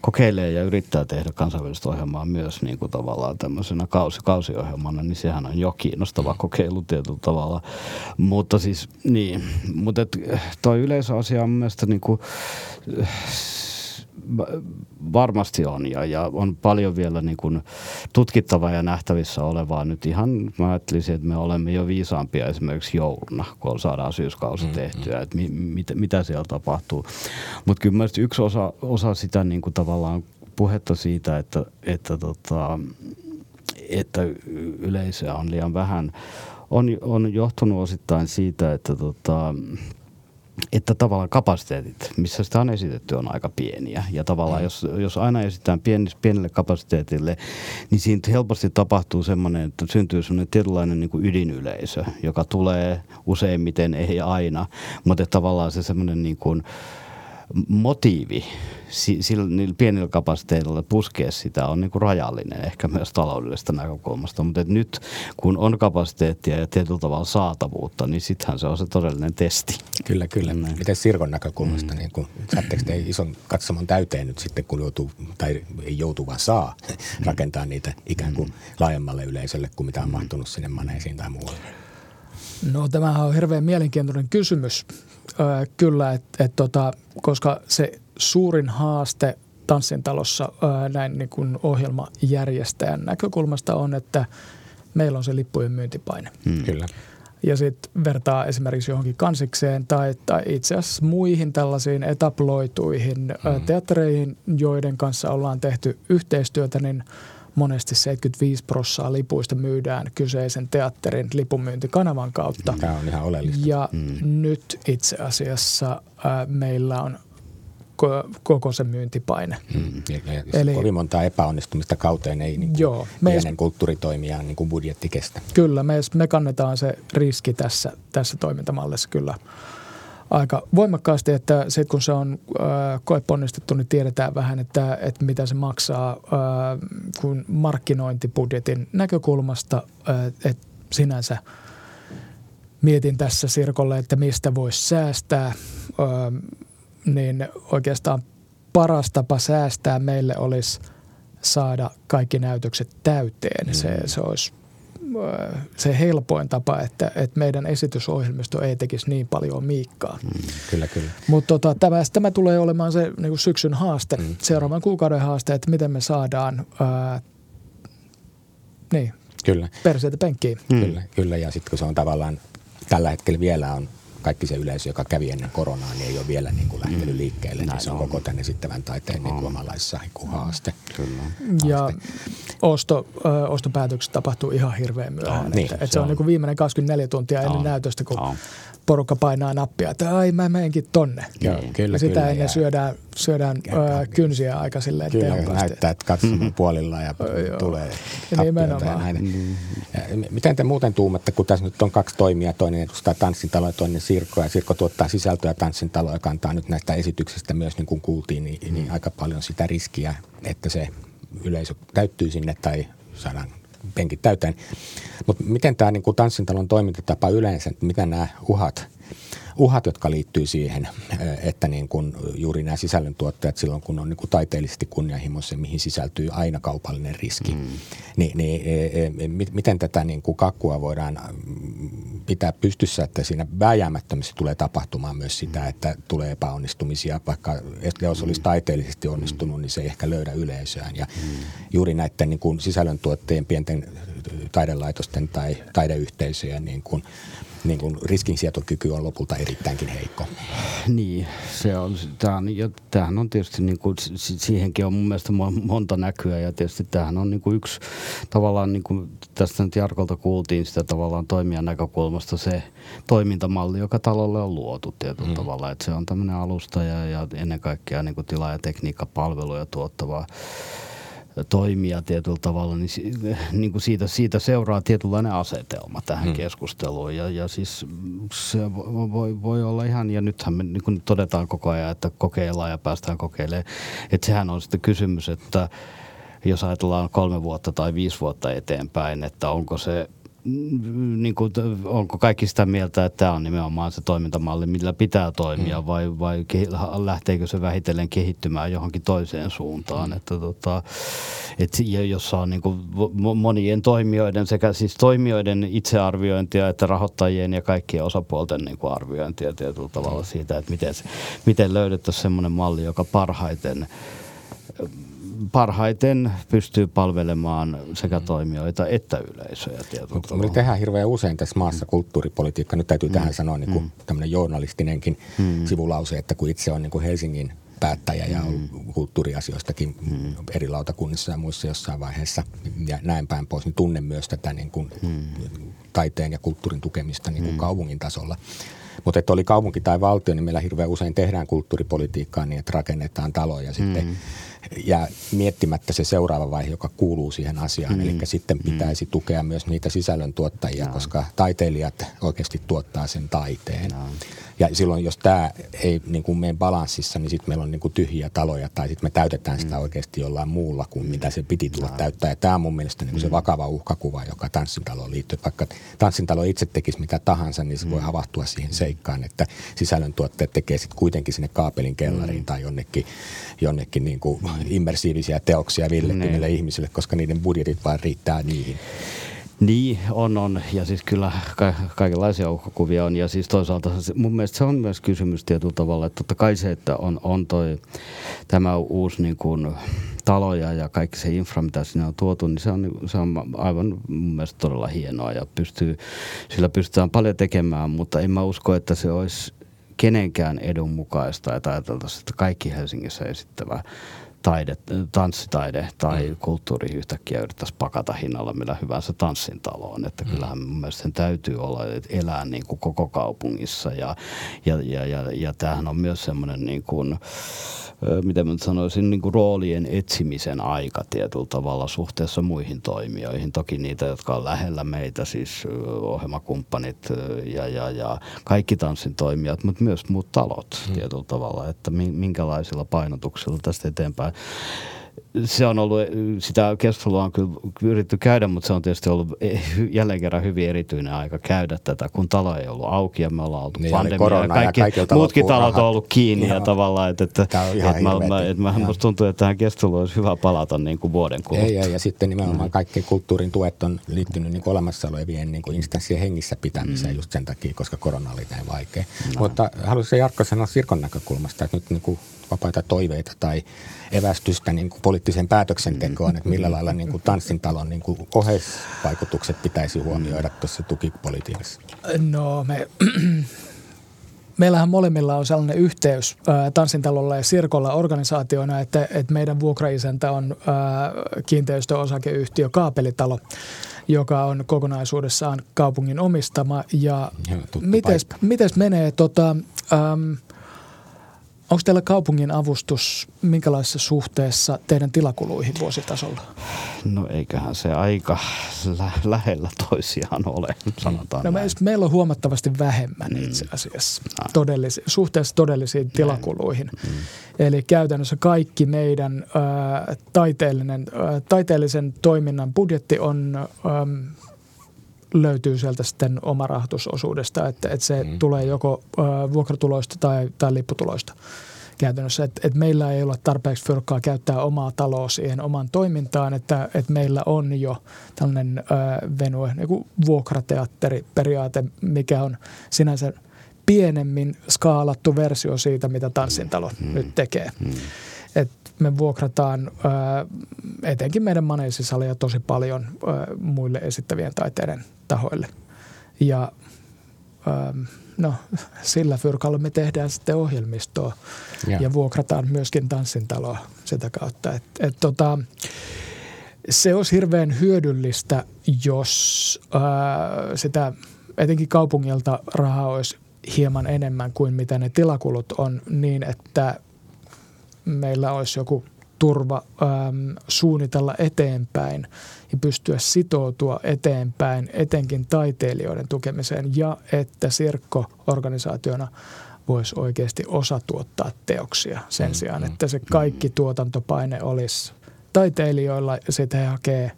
kokeilee ja yrittää tehdä kansainvälistä ohjelmaa myös niin kuin tavallaan tämmöisenä kausi, kausiohjelmana, niin sehän on jo kiinnostava mm. kokeilu tietyllä tavalla. Mutta siis niin, mutta toi yleisöasia on mielestäni niin kuin, varmasti on ja, ja on paljon vielä niin kuin tutkittavaa ja nähtävissä olevaa nyt ihan, mä ajattelisin, että me olemme jo viisaampia esimerkiksi jouluna, kun saadaan syyskausi mm-hmm. tehtyä, että mi, mit, mitä siellä tapahtuu. Mutta kyllä mielestäni yksi osa, osa sitä niin kuin tavallaan puhetta siitä, että, että, tota, että yleisöä on liian vähän, on, on johtunut osittain siitä, että tota, että tavallaan kapasiteetit, missä sitä on esitetty, on aika pieniä. Ja tavallaan mm. jos, jos aina esitetään pieni, pienelle kapasiteetille, niin siinä helposti tapahtuu semmoinen, että syntyy semmoinen tietynlainen niin kuin ydinyleisö, joka tulee useimmiten, ei aina, mutta tavallaan se semmoinen niin kuin, motiivi sillä, niillä pienillä kapasiteetilla puskea sitä on niin kuin rajallinen ehkä myös taloudellisesta näkökulmasta. Mutta nyt kun on kapasiteettia ja tietyllä tavalla saatavuutta, niin sittenhän se on se todellinen testi. Kyllä, kyllä. Mm. Miten Sirkon näkökulmasta, mm. niin kun, saatteko te ison katsomon täyteen nyt sitten, kun joutuu, tai ei joutu vaan saa rakentaa niitä ikään kuin mm. laajemmalle yleisölle kuin mitä on mahtunut sinne maneisiin tai muualle? No tämähän on hirveän mielenkiintoinen kysymys äh, kyllä, että et tota, koska se suurin haaste Tanssin talossa ää, näin niin kuin ohjelmajärjestäjän näkökulmasta on, että meillä on se lippujen myyntipaine. Hmm. Kyllä. Ja sitten vertaa esimerkiksi johonkin kansikseen tai, tai itse asiassa muihin tällaisiin etaploituihin hmm. teattereihin, joiden kanssa ollaan tehty yhteistyötä, niin – monesti 75 prossaa lipuista myydään kyseisen teatterin lipunmyyntikanavan kautta. Tämä on ihan oleellista. Ja mm. nyt itse asiassa äh, meillä on koko se myyntipaine. Mm. Ja, Eli, kovin monta epäonnistumista kauteen ei niin joo, pienen kulttuuritoimijaan niin kuin budjetti kestä. Kyllä, me, me kannetaan se riski tässä, tässä toimintamallissa kyllä – aika voimakkaasti, että sitten kun se on äh, koeponnistettu, niin tiedetään vähän, että, että mitä se maksaa äh, kun markkinointibudjetin näkökulmasta, äh, että sinänsä mietin tässä Sirkolle, että mistä voisi säästää, äh, niin oikeastaan paras tapa säästää meille olisi saada kaikki näytökset täyteen. Mm. Se, se olisi se helpoin tapa, että, että meidän esitysohjelmisto ei tekisi niin paljon miikkaa. Mm, kyllä, kyllä. Mutta tota, tämä, tämä tulee olemaan se niin kuin syksyn haaste, mm. seuraavan kuukauden haaste, että miten me saadaan ää, niin, kyllä. perseitä penkkiin. Mm. Kyllä, kyllä, ja sitten kun se on tavallaan tällä hetkellä vielä on kaikki se yleisö, joka kävi ennen koronaa, niin ei ole vielä niin kuin lähtenyt mm. liikkeelle. Niin se on, koko tänne esittävän taiteen niin kuin omalaisessa niin haaste. Kyllä. Ja osto, ö, ostopäätökset tapahtuu ihan hirveän myöhään. Oh, niin, että, se, että se on, on niin kuin viimeinen 24 tuntia ennen oh. näytöstä, kun oh porukka painaa nappia, että ai mä menenkin tonne. Joo, kyllä, ja sitä kyllä, ennen ja syödään, syödään ö, kynsiä aika silleen Kyllä, tehokkaasti. näyttää, että katsomaan puolilla ja tulee tappioita näin. Mm-hmm. Miten te muuten tuumatte, kun tässä nyt on kaksi toimia, toinen edustaa tanssintalo ja toinen Sirkko, ja Sirkko tuottaa sisältöä tanssintalo ja kantaa nyt näistä esityksistä myös, niin kuin kuultiin, niin, niin aika paljon sitä riskiä, että se yleisö täyttyy sinne tai saadaan penkit täyteen. Mutta miten tämä niin tanssintalon toimintatapa yleensä, mitä nämä uhat – uhat, jotka liittyy siihen, että niin kuin juuri nämä sisällöntuottajat silloin, kun on niin kuin taiteellisesti kunnianhimoisia, mihin sisältyy aina kaupallinen riski, mm. niin, niin e, miten tätä niin kuin kakkua voidaan pitää pystyssä, että siinä vääjäämättömästi tulee tapahtumaan myös sitä, mm. että tulee epäonnistumisia, vaikka jos olisi mm. taiteellisesti onnistunut, niin se ei ehkä löydä yleisöään. Ja mm. juuri näiden niin kuin sisällöntuottajien, pienten taidelaitosten tai taideyhteisöjen niin kuin niin kuin riskinsietokyky on lopulta erittäinkin heikko. Niin, se on, tämähän, ja tämähän on tietysti, niin kuin, siihenkin on mun mielestä monta näkyä ja tietysti tämähän on niin kuin yksi tavallaan, niin kuin tästä nyt Jarkolta kuultiin sitä tavallaan toimijan näkökulmasta se toimintamalli, joka talolle on luotu tietyllä mm. tavalla, että se on tämmöinen alusta ja, ja ennen kaikkea niin kuin tila- ja tekniikkapalveluja tuottava toimia tietyllä tavalla, niin, niin kuin siitä, siitä seuraa tietynlainen asetelma tähän hmm. keskusteluun. Ja, ja siis se voi, voi olla ihan, ja nythän me niin kuin todetaan koko ajan, että kokeillaan ja päästään kokeilemaan. Että sehän on sitten kysymys, että jos ajatellaan kolme vuotta tai viisi vuotta eteenpäin, että onko se niin kuin, onko kaikki sitä mieltä, että tämä on nimenomaan se toimintamalli, millä pitää toimia mm. vai, vai lähteekö se vähitellen kehittymään johonkin toiseen suuntaan, mm. että tota, et, jossa on niin kuin monien toimijoiden sekä siis toimijoiden itsearviointia että rahoittajien ja kaikkien osapuolten niin kuin arviointia tietyllä tavalla mm. siitä, että miten, miten löydettäisiin semmoinen malli, joka parhaiten parhaiten pystyy palvelemaan sekä toimijoita että yleisöjä tietyllä Me tehdään hirveän usein tässä maassa mm. kulttuuripolitiikka. Nyt täytyy mm. tähän sanoa niin kuin mm. tämmöinen journalistinenkin mm. sivulause, että kun itse on niin kuin Helsingin päättäjä ja mm. kulttuuriasioistakin mm. eri lautakunnissa ja muissa jossain vaiheessa ja näin päin pois, niin tunnen myös tätä niin kuin mm. taiteen ja kulttuurin tukemista niin kuin mm. kaupungin tasolla. Mutta että oli kaupunki tai valtio, niin meillä hirveän usein tehdään kulttuuripolitiikkaa niin, että rakennetaan taloja sitten mm jää miettimättä se seuraava vaihe, joka kuuluu siihen asiaan. Mm. Eli sitten mm. pitäisi mm. tukea myös niitä sisällöntuottajia, no. koska taiteilijat oikeasti tuottaa sen taiteen. No. Ja silloin, jos tämä ei niin kuin mene balanssissa, niin sitten meillä on niin kuin tyhjiä taloja tai sitten me täytetään sitä mm. oikeasti jollain muulla kuin mitä se piti tulla no. täyttää. Ja tämä on mun mielestä niin kuin se mm. vakava uhkakuva, joka tanssintaloon liittyy. Vaikka tanssintalo itse tekisi mitä tahansa, niin se voi havahtua siihen seikkaan, että sisällöntuottajat tekee sitten kuitenkin sinne kaapelin kellariin tai jonnekin, jonnekin niin kuin immersiivisiä teoksia villettymille niin. ihmisille, koska niiden budjetit vaan riittää niihin. Niin, on, on. Ja siis kyllä ka- kaikenlaisia uhkakuvia on. Ja siis toisaalta mun mielestä se on myös kysymys tietyllä tavalla, että totta kai se, että on, on toi, tämä uusi niin kuin, taloja ja kaikki se infra, mitä sinne on tuotu, niin se on, se on aivan mun mielestä todella hienoa ja pystyy, sillä pystytään paljon tekemään, mutta en mä usko, että se olisi kenenkään edun mukaista, että ajateltaisiin, että kaikki Helsingissä esittävä taide, tanssitaide tai mm. kulttuuri yhtäkkiä yrittäisi pakata hinnalla millä hyvänsä tanssin taloon. Että mm. kyllähän mun mielestä sen täytyy olla, että elää niin kuin koko kaupungissa ja, ja, ja, ja, ja tämähän on myös semmoinen niin kuin, miten mä sanoisin, niin kuin roolien etsimisen aika tietyllä tavalla suhteessa muihin toimijoihin. Toki niitä, jotka on lähellä meitä, siis ohjelmakumppanit ja, ja, ja kaikki tanssin toimijat, mutta myös muut talot mm. tietyllä tavalla, että minkälaisilla painotuksilla tästä eteenpäin se on ollut, sitä keskustelua on kyllä yritetty käydä, mutta se on tietysti ollut jälleen kerran hyvin erityinen aika käydä tätä, kun talo ei ollut auki ja me ollaan oltu niin, pandemia ja kaikki, ja kaikki muutkin talot on ollut kiinni Joo. ja tavallaan, että, että, että, että mä, mä, että mä, musta tuntuu, että tähän keskusteluun olisi hyvä palata niin kuin vuoden kuluttua. Ei, ei, ja sitten nimenomaan mm. kaikki kulttuurin tuet on liittynyt niin olemassa olevien niin instanssien hengissä pitämiseen mm. just sen takia, koska korona oli näin vaikea. No. Mutta haluaisin Jarkko sanoa Sirkon näkökulmasta, että nyt niin kuin vapaita toiveita tai evästystä niin kuin poliittiseen päätöksentekoon, että millä lailla niin kuin tanssintalon niin kuin oheisvaikutukset pitäisi huomioida tuossa tukipolitiikassa? No me, meillähän molemmilla on sellainen yhteys ää, tanssintalolla ja sirkolla organisaationa, että, että meidän vuokraisäntä on ää, kiinteistöosakeyhtiö Kaapelitalo, joka on kokonaisuudessaan kaupungin omistama. Ja mites, mites menee tota, äm, Onko teillä kaupungin avustus minkälaisessa suhteessa teidän tilakuluihin vuositasolla? No eiköhän se aika lä- lähellä toisiaan ole, sanotaan no, näin. Meillä on huomattavasti vähemmän mm. itse asiassa todellisi, suhteessa todellisiin tilakuluihin. Mm. Eli käytännössä kaikki meidän ä, taiteellinen, ä, taiteellisen toiminnan budjetti on löytyy sieltä sitten omarahoitusosuudesta, että, että se mm. tulee joko ä, vuokratuloista tai, tai lipputuloista käytännössä. Että, että meillä ei ole tarpeeksi fyrkkaa käyttää omaa taloa siihen omaan toimintaan, että, että meillä on jo tällainen ä, venue, niin kuin vuokrateatteriperiaate, mikä on sinänsä pienemmin skaalattu versio siitä, mitä Tanssintalo mm. nyt tekee. Mm. Me vuokrataan ää, etenkin meidän maneesisalia tosi paljon ää, muille esittävien taiteiden tahoille. Ja ää, no, sillä fyrkalla me tehdään sitten ohjelmistoa ja, ja vuokrataan myöskin tanssintaloa sitä kautta. Et, et tota, se olisi hirveän hyödyllistä, jos ää, sitä etenkin kaupungilta rahaa olisi hieman enemmän kuin mitä ne tilakulut on niin, että meillä olisi joku turva äm, suunnitella eteenpäin ja pystyä sitoutua eteenpäin etenkin taiteilijoiden tukemiseen ja että Sirkko-organisaationa voisi oikeasti osa tuottaa teoksia sen mm, sijaan, mm, että se kaikki tuotantopaine olisi taiteilijoilla ja sitten he hakee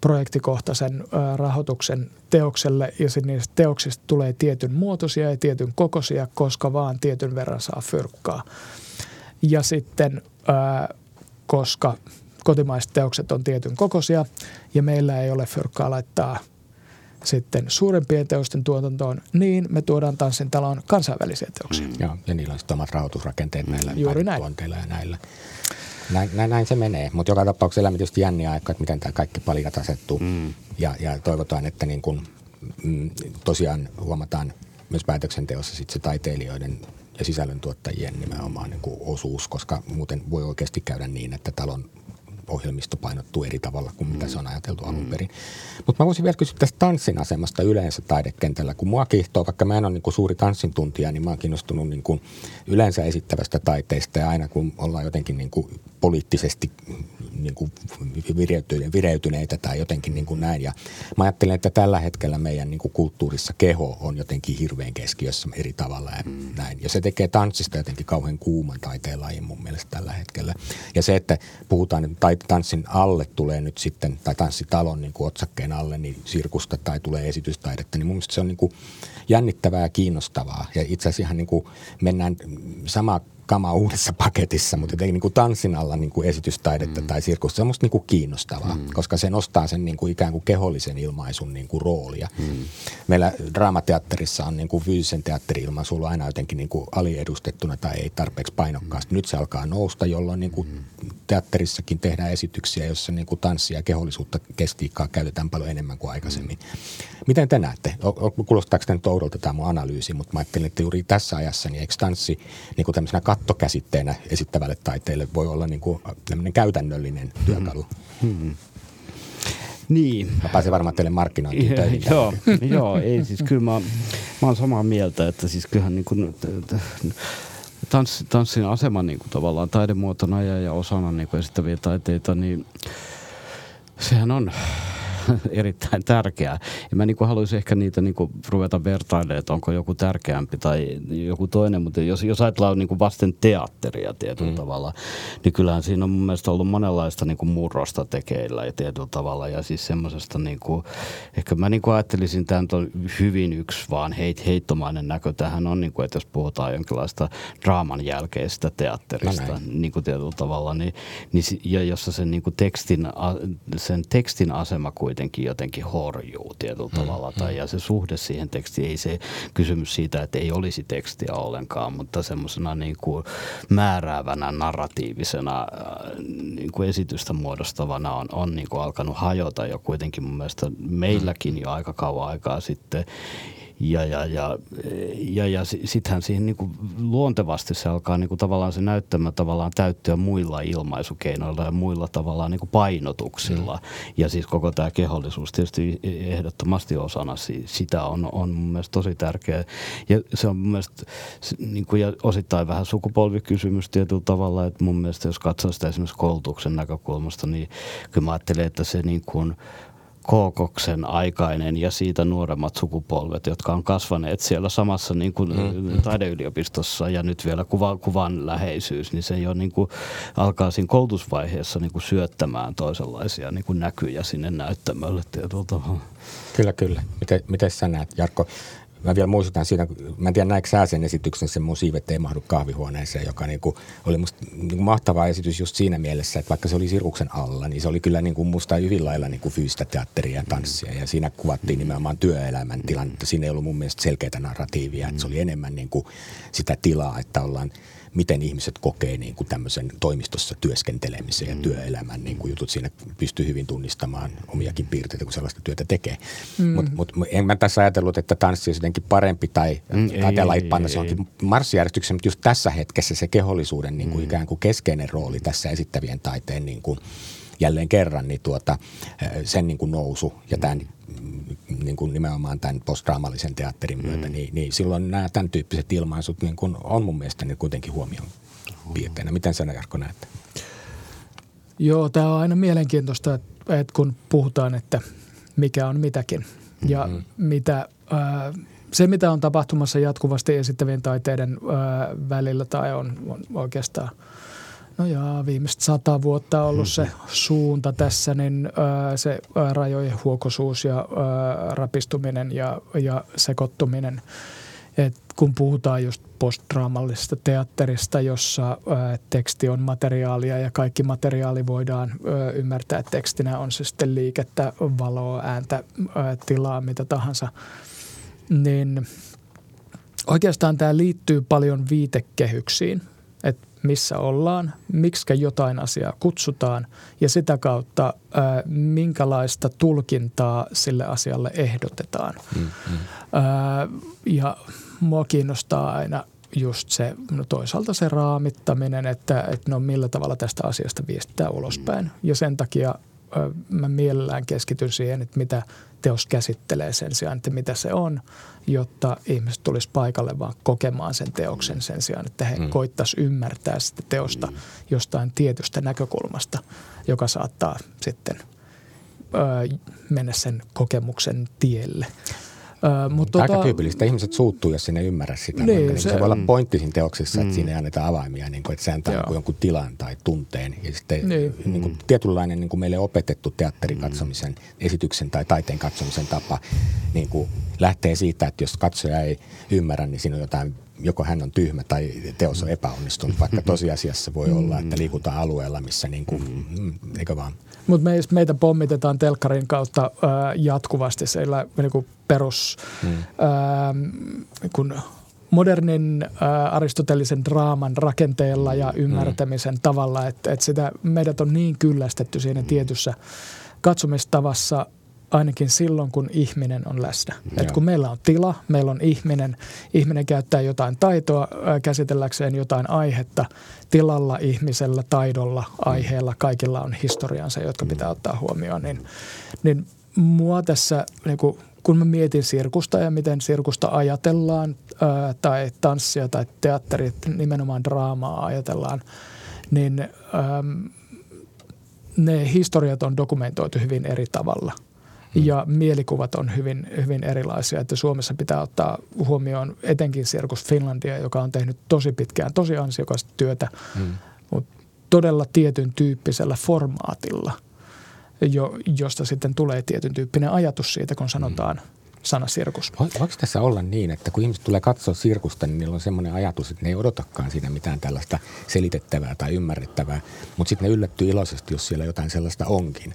projektikohtaisen rahoituksen teokselle ja sitten niistä teoksista tulee tietyn muotoisia ja tietyn kokoisia, koska vaan tietyn verran saa fyrkkaa. Ja sitten koska kotimaiset teokset on tietyn kokoisia ja meillä ei ole fyrkkaa laittaa sitten suurempien teosten tuotantoon, niin me tuodaan tanssin taloon kansainvälisiä teoksia. Mm. Joo, ja niillä on sitten omat rahoitusrakenteet näillä Juuri näin. ja näillä. Näin, näin, näin se menee, mutta joka tapauksessa elämme tietysti jänniä aikaa, että miten tämä kaikki palikat asettuu. Mm. Ja, ja toivotaan, että niin kun, mm, tosiaan huomataan myös päätöksenteossa sit se taiteilijoiden ja sisällöntuottajien nimenomaan niin kuin osuus, koska muuten voi oikeasti käydä niin, että talon ohjelmisto painottuu eri tavalla kuin mitä se on ajateltu alun mm. perin. Mutta mä voisin vielä kysyä tästä tanssin asemasta yleensä taidekentällä. Kun mua kiihtoo, vaikka mä en ole niin suuri tanssin tuntija, niin mä oon kiinnostunut niin kuin yleensä esittävästä taiteesta ja aina kun ollaan jotenkin niin kuin poliittisesti niin kuin vireytyneitä tai jotenkin niin kuin näin. Ja mä ajattelen, että tällä hetkellä meidän niin kuin kulttuurissa keho on jotenkin hirveän keskiössä eri tavalla ja mm. näin. Ja se tekee tanssista jotenkin kauhean kuuman taiteen lajin mun mielestä tällä hetkellä. Ja se, että puhutaan, että tanssin alle tulee nyt sitten, tai tanssitalon niin kuin otsakkeen alle, niin sirkusta tai tulee esitystaidetta, niin mun mielestä se on niin kuin jännittävää ja kiinnostavaa. Ja itse asiassa ihan niin kuin mennään samaa kama uudessa paketissa, mutta jotenkin niin kuin tanssin alla niin kuin esitystaidetta mm. tai sirkusta. Se on musta niin kuin kiinnostavaa, mm. koska se nostaa sen niin kuin ikään kuin kehollisen ilmaisun niin kuin roolia. Mm. Meillä draamateatterissa on niin kuin fyysisen teatteri-ilmaisu ollut aina jotenkin niin kuin aliedustettuna tai ei tarpeeksi painokkaasti. Mm. Nyt se alkaa nousta, jolloin niin kuin mm. teatterissakin tehdään esityksiä, joissa niin kuin tanssia ja kehollisuutta kestiikkaa käytetään paljon enemmän kuin aikaisemmin. Mm. Miten te näette? Kuulostaako tämä nyt oudolta tämä mun analyysi, mutta mä ajattelin, että juuri tässä ajassa, niin eikö tanssi niin kuin tämmöisenä kattokäsitteenä esittävälle taiteelle voi olla niin kuin tämmöinen käytännöllinen työkalu. Hmm. Niin. Mä pääsen varmaan teille markkinointiin töihin. joo, joo, ei siis kyllä mä, mä oon samaa mieltä, että siis kyllähän niin kuin, tans, tanssin asema niin kuin tavallaan taidemuotona ja, ja osana niin kuin esittäviä taiteita, niin sehän on erittäin tärkeää. Ja mä niin kuin haluaisin ehkä niitä niin kuin ruveta vertailemaan, että onko joku tärkeämpi tai joku toinen, mutta jos, jos ajatellaan niin kuin vasten teatteria tietyllä mm. tavalla, niin kyllähän siinä on mun mielestä ollut monenlaista niin kuin murrosta tekeillä ja tietyllä tavalla. Ja siis semmoisesta, niin kuin, ehkä mä niin kuin ajattelisin, että tämä on hyvin yksi vaan heit, heittomainen näkö tähän on, niin kuin, että jos puhutaan jonkinlaista draaman jälkeistä teatterista, no niin kuin tietyllä tavalla, niin, niin, ja jossa sen, niin kuin tekstin, sen tekstin asema kuitenkin kuitenkin jotenkin horjuu tietyllä mm, tavalla. Tai, mm. ja se suhde siihen tekstiin, ei se kysymys siitä, että ei olisi tekstiä ollenkaan, mutta semmoisena niin kuin määräävänä, narratiivisena äh, niin kuin esitystä muodostavana on, on niin kuin alkanut hajota jo kuitenkin mun mielestä meilläkin jo aika kauan aikaa sitten. Ja, ja, ja, ja, ja sittenhän siihen niin kuin luontevasti se alkaa niin kuin tavallaan se näyttämä tavallaan täyttyä muilla ilmaisukeinoilla ja muilla tavallaan niin kuin painotuksilla. Mm. Ja siis koko tämä kehollisuus tietysti ehdottomasti osana sitä on, on mun mielestä tosi tärkeä. Ja se on mun mielestä niin kuin, ja osittain vähän sukupolvikysymys tietyllä tavalla, että mun mielestä jos katsoo sitä esimerkiksi koulutuksen näkökulmasta, niin kyllä mä ajattelen, että se niin kuin – Kookoksen aikainen ja siitä nuoremmat sukupolvet, jotka on kasvaneet siellä samassa niin kuin mm. taideyliopistossa ja nyt vielä kuva, kuvan läheisyys, niin se jo niin kuin alkaa siinä koulutusvaiheessa niin kuin syöttämään toisenlaisia niin kuin näkyjä sinne näyttämölle tietyllä tavalla. Kyllä, kyllä. Miten, miten sä näet, Jarkko? Mä vielä muistutan siinä, mä en tiedä näikö sä sen esityksen, se mun siivet ei mahdu kahvihuoneeseen, joka niinku oli musta niinku mahtava esitys just siinä mielessä, että vaikka se oli sirkuksen alla, niin se oli kyllä niinku musta hyvin lailla niinku fyysistä teatteria ja tanssia. Ja siinä kuvattiin nimenomaan työelämän tilannetta. Siinä ei ollut mun mielestä selkeää narratiivia, että se oli enemmän niinku sitä tilaa, että ollaan – miten ihmiset kokee niin kuin tämmöisen toimistossa työskentelemisen ja mm. työelämän niin kuin jutut. Siinä pystyy hyvin tunnistamaan omiakin piirteitä, kun sellaista työtä tekee. Mm. Mutta mut, en mä tässä ajatellut, että tanssi olisi jotenkin parempi tai mm, taiteella panna se onkin marssijärjestyksen, mutta just tässä hetkessä se kehollisuuden niin kuin mm. ikään kuin keskeinen rooli tässä esittävien taiteen niin kuin jälleen kerran, niin tuota, sen niin kuin nousu ja tämän niin kuin nimenomaan tämän postdraamallisen teatterin myötä, mm. niin, niin silloin nämä tämän tyyppiset ilmaisut niin kuin on mun mielestä niin kuitenkin huomioon piirteinä. Miten sä Jarkko näette? Joo, tämä on aina mielenkiintoista, että, että kun puhutaan, että mikä on mitäkin ja mm-hmm. mitä, ää, se, mitä on tapahtumassa jatkuvasti esittävien taiteiden ää, välillä tai on, on oikeastaan – No jaa, viimeiset sata vuotta on ollut se mm-hmm. suunta tässä, niin ää, se ää, rajojen huokosuus ja ää, rapistuminen ja, ja sekoittuminen. Et kun puhutaan just postdraamallisesta teatterista, jossa ää, teksti on materiaalia ja kaikki materiaali voidaan ää, ymmärtää tekstinä, on se sitten liikettä, valoa, ääntä, ää, tilaa, mitä tahansa, niin oikeastaan tämä liittyy paljon viitekehyksiin – missä ollaan, miksi jotain asiaa kutsutaan ja sitä kautta ää, minkälaista tulkintaa sille asialle ehdotetaan. Mm-hmm. Ää, ja mua kiinnostaa aina just se, no toisaalta se raamittaminen, että, että no millä tavalla tästä asiasta viestittää ulospäin. Ja sen takia mä mielellään keskityn siihen, että mitä teos käsittelee sen sijaan, että mitä se on – jotta ihmiset tulisi paikalle vaan kokemaan sen teoksen sen sijaan, että he mm. koittaisi ymmärtää sitä teosta mm. jostain tietystä näkökulmasta, joka saattaa sitten mennä sen kokemuksen tielle. Ö, mutta Aika tota, tyypillistä. Ihmiset suuttuu, jos sinne ymmärrä sitä. Niin, niin se, se voi olla pointti siinä teoksessa, että mm. siinä ei anneta avaimia, niin kuin, että se antaa niin jonkun tilan tai tunteen. Ja sitten niin. Niin kuin, tietynlainen niin kuin meille opetettu teatterin katsomisen, esityksen tai taiteen katsomisen tapa niin kuin, lähtee siitä, että jos katsoja ei ymmärrä, niin siinä on jotain joko hän on tyhmä tai teos on epäonnistunut, vaikka tosiasiassa voi olla, että liikutaan alueella, missä niin kuin, mm, eikö vaan? Mutta me, meitä pommitetaan telkkarin kautta äh, jatkuvasti seillä niin perus, mm. äh, kun modernin äh, aristotelisen draaman rakenteella ja mm. ymmärtämisen mm. tavalla, että, että sitä, meidät on niin kyllästetty siinä mm. tietyssä katsomistavassa – ainakin silloin, kun ihminen on läsnä. Et kun meillä on tila, meillä on ihminen, ihminen käyttää jotain taitoa käsitelläkseen jotain aihetta. Tilalla, ihmisellä, taidolla, aiheella, kaikilla on historiansa, jotka mm. pitää ottaa huomioon. Niin, niin mua tässä, niin kun, kun mä mietin sirkusta ja miten sirkusta ajatellaan ää, tai tanssia tai teatterit, nimenomaan draamaa ajatellaan, niin ne historiat on dokumentoitu hyvin eri tavalla – Mm. Ja mielikuvat on hyvin, hyvin erilaisia. Että Suomessa pitää ottaa huomioon etenkin Sirkus Finlandia, joka on tehnyt tosi pitkään, tosi ansiokasta työtä, mm. mutta todella tietyn tyyppisellä formaatilla, jo, josta sitten tulee tietyn tyyppinen ajatus siitä, kun sanotaan mm. sana sirkus. Voiko tässä olla niin, että kun ihmiset tulee katsoa sirkusta, niin niillä on semmoinen ajatus, että ne ei odotakaan siinä mitään tällaista selitettävää tai ymmärrettävää, mutta sitten ne yllättyy iloisesti, jos siellä jotain sellaista onkin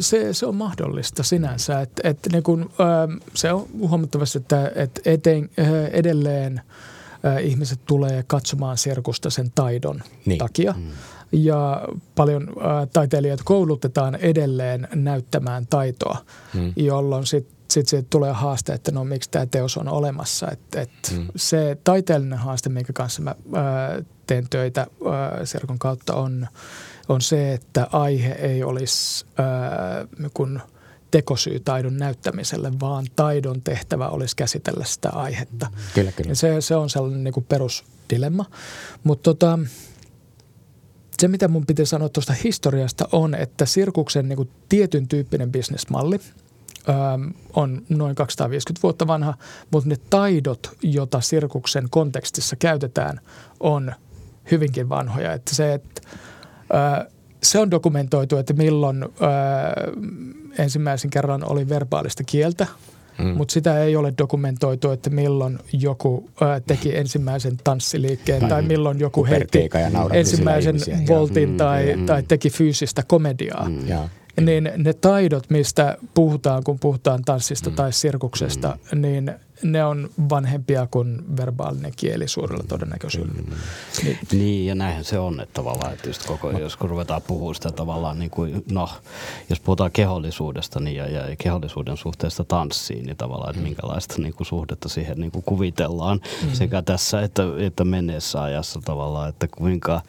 se, se on mahdollista sinänsä. Et, et niin kun, se on huomattavasti, että et eten, edelleen ihmiset tulee katsomaan sirkusta sen taidon niin. takia. Mm. Ja paljon ä, taiteilijat koulutetaan edelleen näyttämään taitoa, mm. jolloin sitten sitten siitä tulee haaste, että no miksi tämä teos on olemassa. Et, et mm. Se taiteellinen haaste, minkä kanssa mä ää, teen töitä ää, Serkon kautta on, on se, että aihe ei olisi ää, kun tekosyy taidon näyttämiselle, vaan taidon tehtävä olisi käsitellä sitä aihetta. Kyllä, kyllä. Ja se, se on sellainen niin kuin perusdilemma. Mutta tota, se, mitä mun piti sanoa tuosta historiasta on, että sirkuksen niin kuin tietyn tyyppinen bisnesmalli – on noin 250 vuotta vanha, mutta ne taidot, joita sirkuksen kontekstissa käytetään, on hyvinkin vanhoja. Että se, että, se on dokumentoitu, että milloin ensimmäisen kerran oli verbaalista kieltä, Mm. Mutta sitä ei ole dokumentoitu, että milloin joku ää, teki ensimmäisen tanssiliikkeen tai, tai milloin joku heitti ensimmäisen voltin mm, tai, mm. tai teki fyysistä komediaa. Mm. Niin ne taidot, mistä puhutaan, kun puhutaan tanssista mm. tai sirkuksesta, mm. niin ne on vanhempia kuin verbaalinen kieli suurella todennäköisyydellä. Mm. Niin. niin, ja näinhän se on, että tavallaan, että just koko, no. jos kun ruvetaan puhua sitä tavallaan, niin kuin, no, jos puhutaan kehollisuudesta niin ja, ja kehollisuuden suhteesta tanssiin, niin tavallaan, että mm. minkälaista niin kuin, suhdetta siihen niin kuin kuvitellaan mm. sekä tässä että, että menneessä ajassa tavallaan, että kuinka –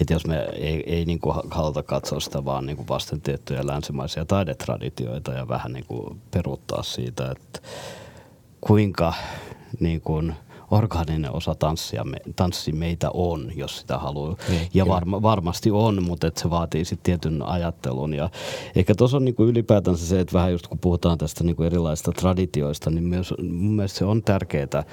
että jos me ei, ei niin kuin haluta katsoa sitä vaan niin kuin vasten tiettyjä länsimaisia taidetraditioita ja vähän niin kuin peruuttaa siitä, että kuinka niin kuin – orgaaninen osa tanssia, me, tanssi meitä on, jos sitä haluaa. Niin, ja varma, varmasti on, mutta että se vaatii sitten tietyn ajattelun. Ja ehkä tuossa on niinku ylipäätänsä se, että vähän just kun puhutaan tästä niinku erilaisista traditioista, niin myös, mun mielestä se on tärkeää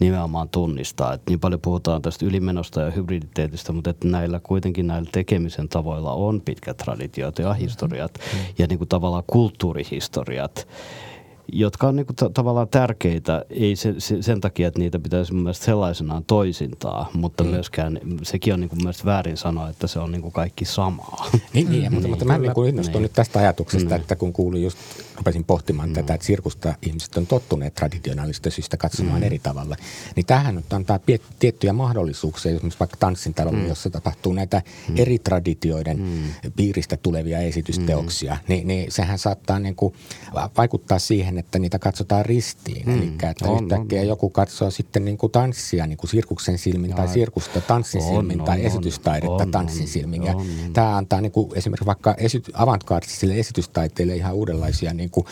nimenomaan tunnistaa. Että niin paljon puhutaan tästä ylimenosta ja hybriditeetistä, mutta että näillä kuitenkin näillä tekemisen tavoilla on pitkät traditiot ja historiat mm-hmm. ja niinku tavallaan kulttuurihistoriat jotka on niinku t- tavallaan tärkeitä, ei se, se, sen takia, että niitä pitäisi mun mielestä sellaisenaan toisintaa, mutta mm. myöskään sekin on niinku mun mielestä väärin sanoa, että se on niinku kaikki samaa. Niin, niin, mm. mutta, mutta mä niinku innostun niin. nyt tästä ajatuksesta, mm. että kun kuulin just, rupesin pohtimaan mm. tätä, että sirkusta ihmiset on tottuneet traditionaalista syystä katsomaan mm. eri tavalla, niin tähän nyt antaa piet, tiettyjä mahdollisuuksia, esimerkiksi vaikka tanssin talolla, mm. jossa tapahtuu näitä mm. eri traditioiden mm. piiristä tulevia esitysteoksia, mm. niin, niin sehän saattaa niinku vaikuttaa siihen, että niitä katsotaan ristiin. Mm, Eli että on, yhtäkkiä on, joku katsoo sitten niin kuin tanssia niin kuin sirkuksen silmin tai sirkusta tanssin silmin on, tai on, esitystaidetta on, tanssin silmin. Ja on, tämä antaa niin kuin esimerkiksi vaikka esity, avantgardisille esitystaiteille ihan uudenlaisia niin kuin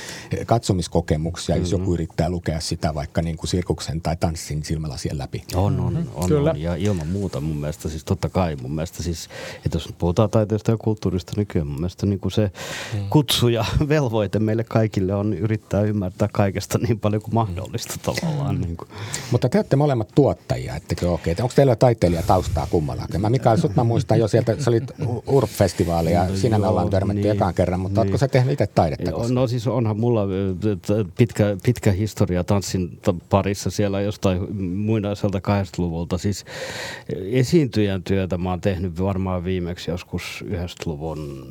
katsomiskokemuksia, mm-hmm. jos joku yrittää lukea sitä vaikka niin kuin sirkuksen tai tanssin silmälasien läpi. On, on, mm-hmm. on, Kyllä. on. Ja ilman muuta mun mielestä, siis totta kai mun mielestä siis, että jos puhutaan taiteesta ja kulttuurista nykyään, mun mielestä niin kuin se mm. kutsu ja velvoite meille kaikille on yrittää ymmärtää ymmärtää kaikesta niin paljon kuin mahdollista tavallaan. Niin kuin. Mutta te olette molemmat tuottajia, ettekö okei? Okay. Onko teillä taiteilija taustaa kummallakin? Mä Mikael, sut mä muistan jo sieltä, sä olit URF-festivaali ja no, siinä me ollaan törmätty niin, ekaan kerran, mutta niin. ootko sä tehnyt itse taidetta koskaan? No siis onhan mulla pitkä, pitkä historia tanssin parissa siellä jostain muinaiselta 80-luvulta. Siis esiintyjän työtä mä oon tehnyt varmaan viimeksi joskus 90-luvun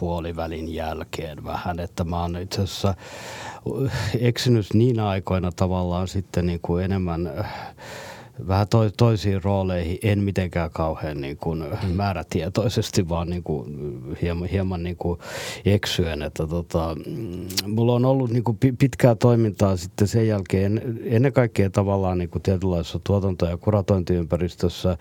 puolivälin jälkeen vähän, että mä oon itse asiassa eksynyt niin aikoina tavallaan sitten niin kuin enemmän vähän to, toisiin rooleihin, en mitenkään kauhean niin kuin mm. määrätietoisesti, vaan niin kuin hieman, hieman niin kuin eksyen. Että tota, mulla on ollut niin kuin pitkää toimintaa sitten sen jälkeen, ennen kaikkea tavallaan niin kuin tietynlaisessa tuotanto- ja kuratointiympäristössä,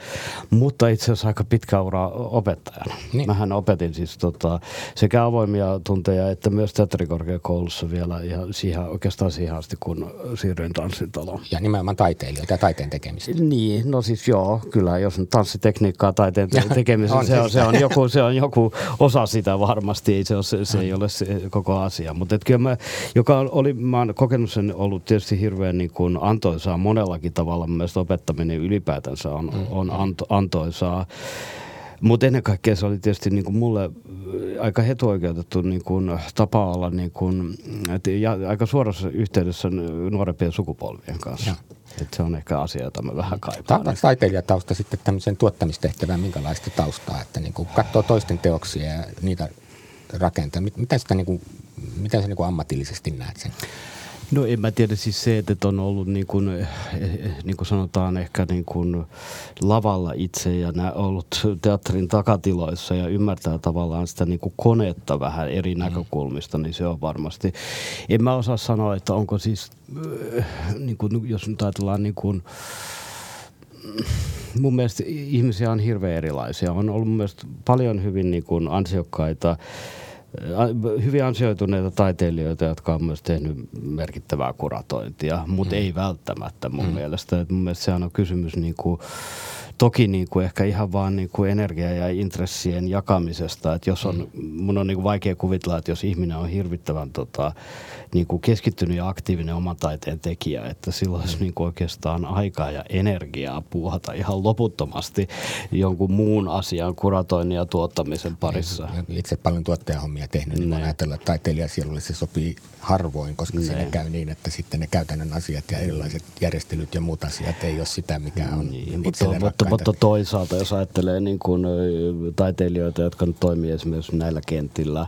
mutta itse asiassa aika pitkä ura opettajana. Niin. Mähän opetin siis tota, sekä avoimia tunteja että myös teatterikorkeakoulussa vielä ja siihen, oikeastaan siihen asti, kun siirryin tanssintaloon. Ja nimenomaan taiteilijoita ja taiteen tekemistä. Niin, no siis joo, kyllä jos tanssitekniikkaa taiteen tekemisessä, se, on, se, on joku, se on joku osa sitä varmasti, ei se, ole, se, se ei ole se koko asia. Mutta kyllä mä, joka oli, mä oon kokenut sen ollut tietysti hirveän niin kuin antoisaa monellakin tavalla, myös opettaminen ylipäätänsä on, mm. on anto, antoisaa. Mutta ennen kaikkea se oli tietysti niin kuin mulle aika hetuoikeutettu niin kuin tapa olla niin kuin, ja aika suorassa yhteydessä nuorempien sukupolvien kanssa. Ja. Et se on ehkä asia, jota mä vähän kaipaan. Ta- taiteilijatausta sitten tämmöisen tuottamistehtävään, minkälaista taustaa, että niin katsoo toisten teoksia ja niitä rakentaa. Mitä, sitä niin kuin, mitä sä niin ammatillisesti näet sen? No en mä tiedä siis se, että on ollut niin kuin, eh, eh, niin kuin sanotaan ehkä niin kuin lavalla itse ja nämä ollut teatterin takatiloissa ja ymmärtää tavallaan sitä niin kuin konetta vähän eri mm. näkökulmista, niin se on varmasti. En mä osaa sanoa, että onko siis, eh, niin kuin, jos nyt ajatellaan niin kuin, mun mielestä ihmisiä on hirveän erilaisia. On ollut mielestä paljon hyvin niin kuin ansiokkaita hyvin ansioituneita taiteilijoita, jotka on myös tehnyt merkittävää kuratointia, mutta mm. ei välttämättä mun mm. mielestä. Et mun mielestä sehän on kysymys niin kuin toki niin kuin ehkä ihan vaan niin kuin energia- ja intressien jakamisesta. Että jos on, mm. mun on niin kuin vaikea kuvitella, että jos ihminen on hirvittävän tota, niin kuin keskittynyt ja aktiivinen oman taiteen tekijä, että silloin olisi niin kuin oikeastaan aikaa ja energiaa puuhata ihan loputtomasti jonkun muun asian kuratoinnin ja tuottamisen parissa. Itse paljon tuottajahommia tehnyt, niin voin ajatella, että taiteilija se sopii harvoin, koska ne. siinä käy niin, että sitten ne käytännön asiat ja erilaiset järjestelyt ja muut asiat ei ole sitä, mikä on niin, mutta, mutta, mutta toisaalta, jos ajattelee niin kuin taiteilijoita, jotka nyt toimii esimerkiksi näillä kentillä,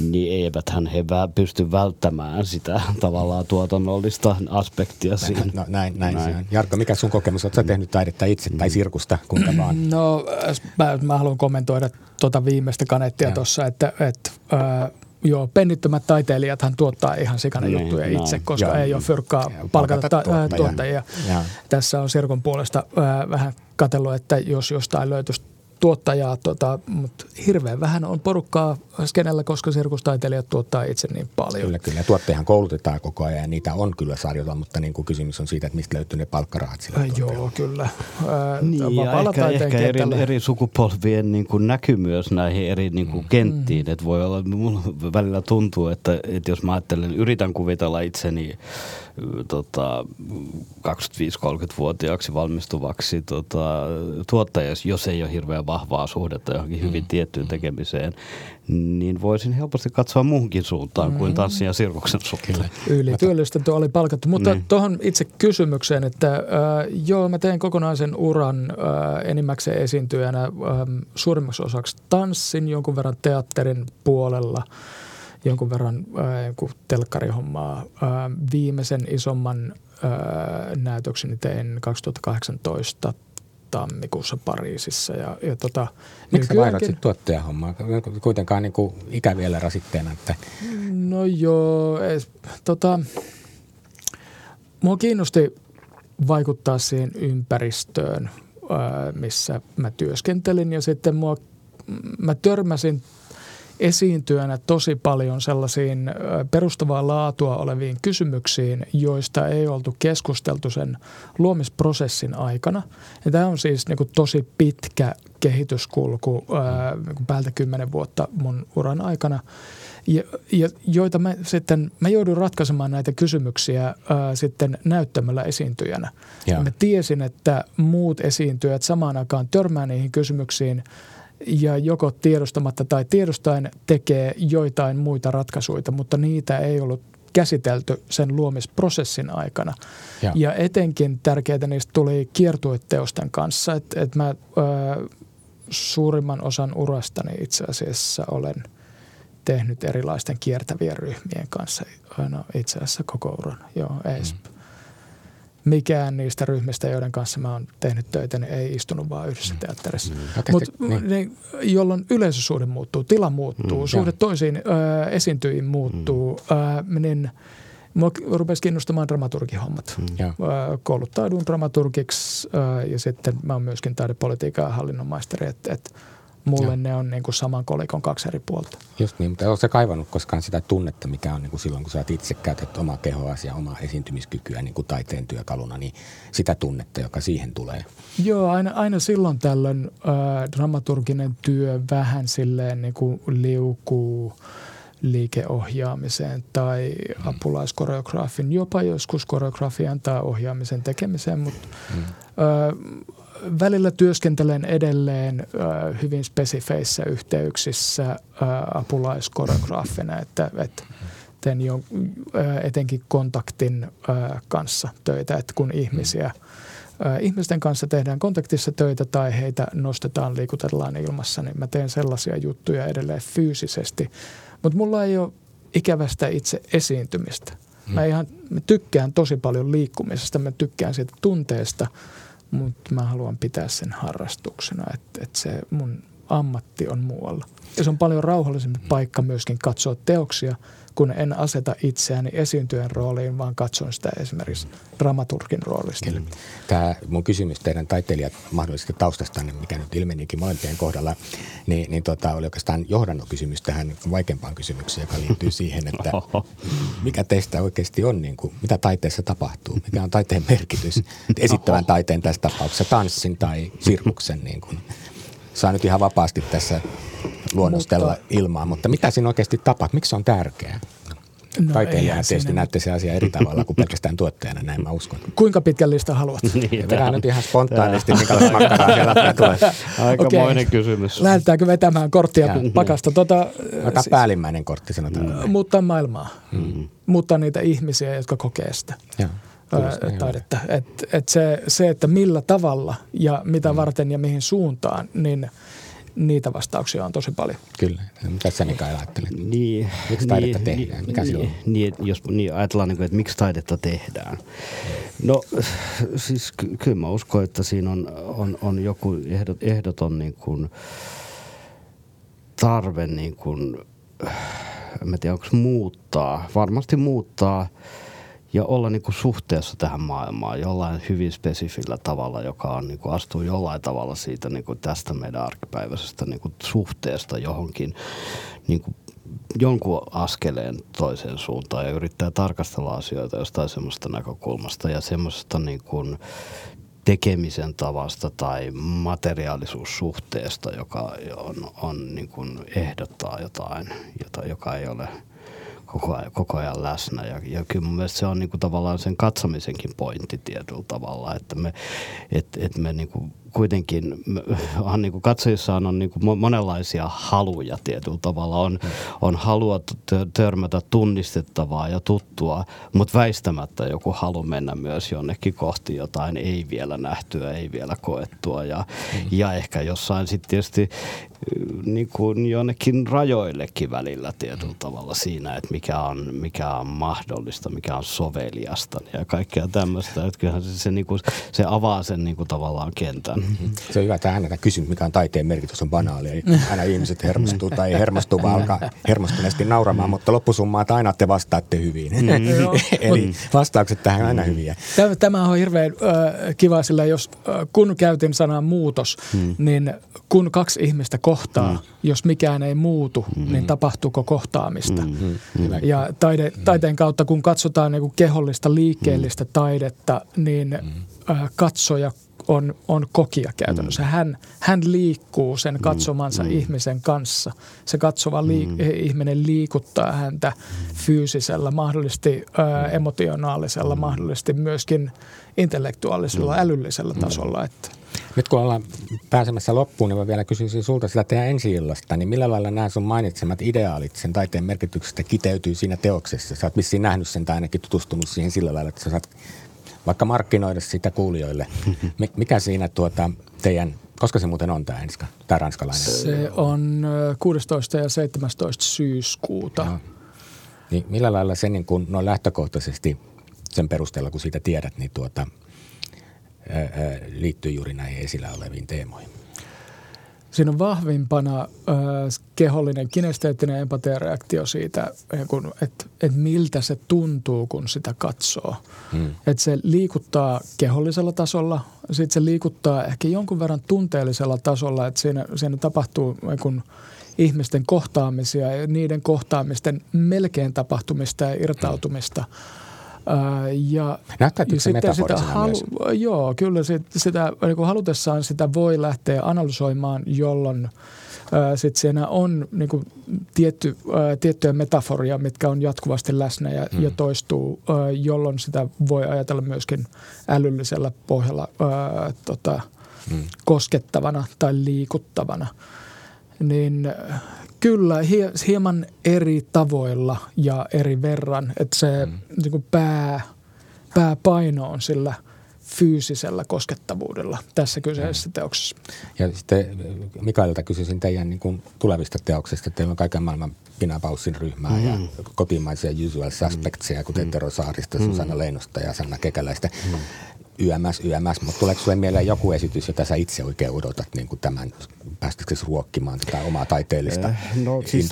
niin eiväthän he pysty välttämään sitä tavallaan tuotannollista aspektia siinä. No, näin, näin, näin. On. Jarkko, mikä sun kokemus? Oletko tehnyt taidetta itse tai sirkusta, kuinka vaan? No mä, mä haluan kommentoida tuota viimeistä kanettia tuossa, että, että äh, Joo, pennittömät taiteilijathan tuottaa ihan sikana niin, juttuja no, itse, koska joo, ei ole fyrkkaa palkata ta- tuottajia. Tässä on Sirkon puolesta äh, vähän katsellut, että jos jostain löytyisi tuottajaa, tota, mutta hirveän vähän on porukkaa skenellä, koska sirkustaiteilijat tuottaa itse niin paljon. Kyllä, kyllä. Tuottajahan koulutetaan koko ajan ja niitä on kyllä sarjota, mutta niin kuin kysymys on siitä, että mistä löytyy ne palkkarahat sillä äh, Joo, kyllä. Äh, niin, ja ehkä, ehkä eri, eri sukupolvien niin kuin näky myös näihin eri niin kuin mm. kenttiin. Mm. Että voi olla, mulla välillä tuntuu, että, että jos mä ajattelen, yritän kuvitella itseni tota, 25-30-vuotiaaksi valmistuvaksi tota, tuottajaksi, jos ei ole hirveän vahvaa suhdetta johonkin hyvin mm. tiettyyn tekemiseen, niin voisin helposti katsoa muuhunkin suuntaan mm. kuin tanssin ja sirkuksen suuntaan. Yli työllistetty oli palkattu. Mutta niin. tuohon itse kysymykseen, että äh, joo, mä tein kokonaisen uran äh, enimmäkseen esiintyjänä äh, suurimmaksi osaksi tanssin, jonkun verran teatterin puolella – jonkun verran äh, telkkarihommaa. Äh, viimeisen isomman äh, näytökseni tein 2018 tammikuussa Pariisissa. Ja, ja tota, Miksi sä vaihdat sitten tuottajahommaa? Kuitenkaan niin kuin ikä vielä rasitteena. Että... No joo, es, tota, mua kiinnosti vaikuttaa siihen ympäristöön, missä mä työskentelin ja sitten mua, mä törmäsin – esiintyjänä tosi paljon sellaisiin perustavaa laatua oleviin kysymyksiin, joista ei oltu keskusteltu sen luomisprosessin aikana. Ja tämä on siis niin kuin tosi pitkä kehityskulku niin kuin päältä kymmenen vuotta mun uran aikana. Ja, ja joita mä sitten, mä joudun ratkaisemaan näitä kysymyksiä ää, sitten näyttämällä esiintyjänä. Ja. Mä tiesin, että muut esiintyjät samaan aikaan törmää niihin kysymyksiin – ja joko tiedostamatta tai tiedostaen tekee joitain muita ratkaisuja, mutta niitä ei ollut käsitelty sen luomisprosessin aikana. Ja, ja etenkin tärkeää niistä tuli kiertueteosten kanssa, että et mä ö, suurimman osan urastani itse asiassa olen tehnyt erilaisten kiertävien ryhmien kanssa no, itse asiassa koko uran. Joo, ei mm mikään niistä ryhmistä, joiden kanssa mä oon tehnyt töitä, niin ei istunut vaan yhdessä teatterissa. Mm. Mutta niin. niin, jolloin yleisösuhde muuttuu, tila muuttuu, mm, suhde toisiin ö, esiintyihin muuttuu, mm. ö, niin Mua rupesi kiinnostamaan dramaturgihommat. Mm. Kouluttaudun dramaturgiksi ja sitten mä oon myöskin taidepolitiikan ja hallinnon maisteri, että et Mulle ja. ne on niin kuin saman kolikon kaksi eri puolta. Just niin, mutta oletko kaivannut koskaan sitä tunnetta, mikä on niin kuin silloin, kun sä itse käytät omaa kehoa ja omaa esiintymiskykyä niin kuin taiteen työkaluna, niin sitä tunnetta, joka siihen tulee? Joo, aina, aina silloin tällöin äh, dramaturginen työ vähän silleen niin kuin liukuu liikeohjaamiseen tai mm. apulaiskoreograafin, jopa joskus koreografian tai ohjaamisen tekemiseen, mutta mm. äh, välillä työskentelen edelleen äh, hyvin spesifeissä yhteyksissä äh, apulaiskoreograafina, että, että teen jo äh, etenkin kontaktin äh, kanssa töitä, että kun ihmisiä äh, ihmisten kanssa tehdään kontaktissa töitä tai heitä nostetaan, liikutellaan ilmassa, niin mä teen sellaisia juttuja edelleen fyysisesti. Mutta mulla ei ole ikävästä itse esiintymistä – Mä, ihan, mä tykkään tosi paljon liikkumisesta, mä tykkään siitä tunteesta, mutta mä haluan pitää sen harrastuksena, että, että se mun ammatti on muualla. Ja se on paljon rauhallisempi paikka myöskin katsoa teoksia – kun en aseta itseäni esiintyjen rooliin, vaan katson sitä esimerkiksi dramaturgin roolista. Kyllä. Tämä mun kysymys teidän taiteilijat mahdollisesti taustastanne, mikä nyt ilmenikin molempien kohdalla, niin, niin tota, oli oikeastaan johdannokysymys tähän vaikeampaan kysymykseen, joka liittyy siihen, että mikä teistä oikeasti on, niin kuin, mitä taiteessa tapahtuu, mikä on taiteen merkitys, esittävän taiteen tässä tapauksessa, tanssin tai sirkuksen, niin kuin, saa nyt ihan vapaasti tässä luonnostella mutta, ilmaa, mutta mitä siinä oikeasti tapahtuu? Miksi se on tärkeää? No Taiteilijana tietysti näette se asia eri tavalla kuin pelkästään tuottajana, näin mä uskon. Kuinka pitkällistä haluat? niin, Vedään nyt ihan spontaanisti, minkälaista makkaraa siellä tulee. Aikamoinen okay. kysymys. Lähdetäänkö vetämään korttia ja, pakasta? Tota, Ota siis, päällimmäinen kortti, sanotaan. Mm. Muuttaa maailmaa. Mm. Muuttaa niitä ihmisiä, jotka kokee sitä. Ja taidetta. Et, et se, se, että millä tavalla ja mitä mm. varten ja mihin suuntaan, niin – niitä vastauksia on tosi paljon. Kyllä. Mitä sä Mika ajattelet? Niin, miksi taidetta niin, tehdään? Mikä niin, niin, jos niin ajatellaan, niin kuin, että miksi taidetta tehdään. No siis ky- kyllä mä uskon, että siinä on, on, on joku ehdot, ehdoton niin kuin tarve niin kuin, en tiedä onko muuttaa, varmasti muuttaa – ja olla niin kuin suhteessa tähän maailmaan jollain hyvin spesifillä tavalla, joka on, niin kuin astuu jollain tavalla siitä niin kuin tästä meidän arkipäiväisestä niin kuin suhteesta johonkin niin kuin jonkun askeleen toiseen suuntaan ja yrittää tarkastella asioita jostain semmoista näkökulmasta ja semmoista niin kuin tekemisen tavasta tai materiaalisuussuhteesta, joka on, on niin kuin ehdottaa jotain, jota, joka ei ole – koko ajan, koko ajan läsnä. Ja, ja kyllä mun mielestä se on niin kuin tavallaan sen katsomisenkin pointti tietyllä tavalla, että me, et, et me niin kuin kuitenkin on niin kuin katsojissa on niin kuin monenlaisia haluja tietyllä tavalla. On, on halua törmätä tunnistettavaa ja tuttua, mutta väistämättä joku halu mennä myös jonnekin kohti jotain ei vielä nähtyä, ei vielä koettua. Ja, mm. ja ehkä jossain sitten tietysti niin kuin jonnekin rajoillekin välillä tietyllä tavalla siinä, että mikä on, mikä on mahdollista, mikä on soveliasta ja kaikkea tämmöistä. Että kyllähän se, se, niin kuin, se avaa sen niin kuin tavallaan kentän. Mm-hmm. Se on hyvä, että aina kysymys, mikä on taiteen merkitys, on banaali. Eli aina ihmiset hermostuu tai ei hermostu, vaan alkaa hermostuneesti nauramaan, mutta loppusummaa, että aina te vastaatte hyvin. Mm. Eli vastaukset tähän on aina hyviä. Tämä on hirveän äh, kiva, sillä jos äh, kun käytin sanaa muutos, mm. niin kun kaksi ihmistä kohtaa, mm. jos mikään ei muutu, niin tapahtuuko kohtaamista. Ja taide, taiteen kautta, kun katsotaan niin kuin kehollista liikkeellistä mm. taidetta, niin äh, katsoja on, on kokija käytännössä. Mm. Hän, hän liikkuu sen katsomansa mm. ihmisen kanssa. Se katsova liik- mm. ihminen liikuttaa häntä fyysisellä, mahdollisesti ää, emotionaalisella, mm. mahdollisesti myöskin intellektuaalisella, mm. älyllisellä tasolla. Että. Nyt kun ollaan pääsemässä loppuun, niin mä vielä kysyisin sulta sitä teidän ensi illasta, niin millä lailla nämä sun mainitsemat ideaalit sen taiteen merkityksestä kiteytyy siinä teoksessa? Sä oot vissiin nähnyt sen tai ainakin tutustunut siihen sillä lailla, että sä saat vaikka markkinoida sitä kuulijoille. Mikä siinä tuota teidän, koska se muuten on tämä enska, tämä ranskalainen? Se on 16. ja 17. syyskuuta. No. Niin millä lailla se niin kuin, no lähtökohtaisesti sen perusteella, kun siitä tiedät, niin tuota, ää, liittyy juuri näihin esillä oleviin teemoihin? Siinä on vahvimpana äh, kehollinen kinesteettinen empatiareaktio siitä, että et miltä se tuntuu, kun sitä katsoo. Hmm. Että se liikuttaa kehollisella tasolla, sitten se liikuttaa ehkä jonkun verran tunteellisella tasolla, että siinä, siinä tapahtuu kun ihmisten kohtaamisia ja niiden kohtaamisten melkein tapahtumista ja irtautumista – ja, Näyttääkö se sitten sitä halu? Joo, kyllä sit, sitä, niin halutessaan sitä voi lähteä analysoimaan, jolloin sitten siinä on niin kuin, tietty, ää, tiettyjä metaforia, mitkä on jatkuvasti läsnä ja, hmm. ja toistuu, ää, jolloin sitä voi ajatella myöskin älyllisellä pohjalla ää, tota, hmm. koskettavana tai liikuttavana. Niin Kyllä, hieman eri tavoilla ja eri verran. Että se mm. niin kuin pää, pääpaino on sillä fyysisellä koskettavuudella tässä kyseisessä teoksessa. Ja sitten Mikaelilta kysyisin teidän niin kuin tulevista teoksista. Teillä on kaiken maailman Pina Paussin ryhmää mm. ja kotimaisia usual suspectsia, kuten mm. Tero Saarista, Susanna mm. Leinosta ja Sanna Kekäläistä. Mm. YMS, YMS, mutta tuleeko sinulle mieleen joku esitys, jota sä itse oikein odotat niin kuin tämän päästäksesi ruokkimaan tätä omaa taiteellista eh, no, siis,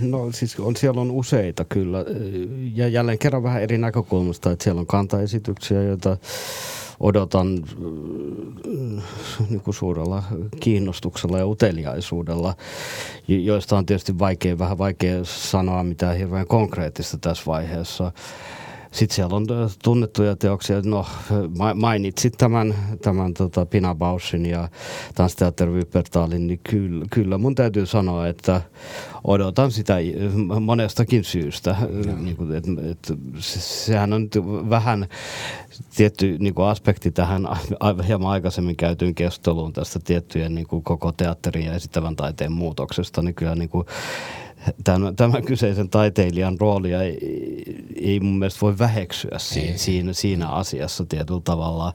no siis on, siellä on useita kyllä ja jälleen kerran vähän eri näkökulmasta, että siellä on kantaesityksiä, joita odotan äh, niin kuin suurella kiinnostuksella ja uteliaisuudella, joista on tietysti vaikea, vähän vaikea sanoa mitään hirveän konkreettista tässä vaiheessa. Sitten siellä on äh, tunnettuja teoksia, no mainitsit tämän, tämän tota Pina Bauschin ja Tanssiteater Wuppertalin, niin kyllä, kyllä mun täytyy sanoa, että odotan sitä monestakin syystä. Niin kuin, et, et, sehän on vähän tietty niin kuin aspekti tähän hieman aikaisemmin käytyyn keskusteluun tästä tiettyjen niin kuin koko teatterin ja esittävän taiteen muutoksesta, niin kyllä niin kuin tämän, tämän kyseisen taiteilijan roolia ei, ei mun mielestä voi väheksyä siinä, siinä, siinä asiassa tietyllä tavalla.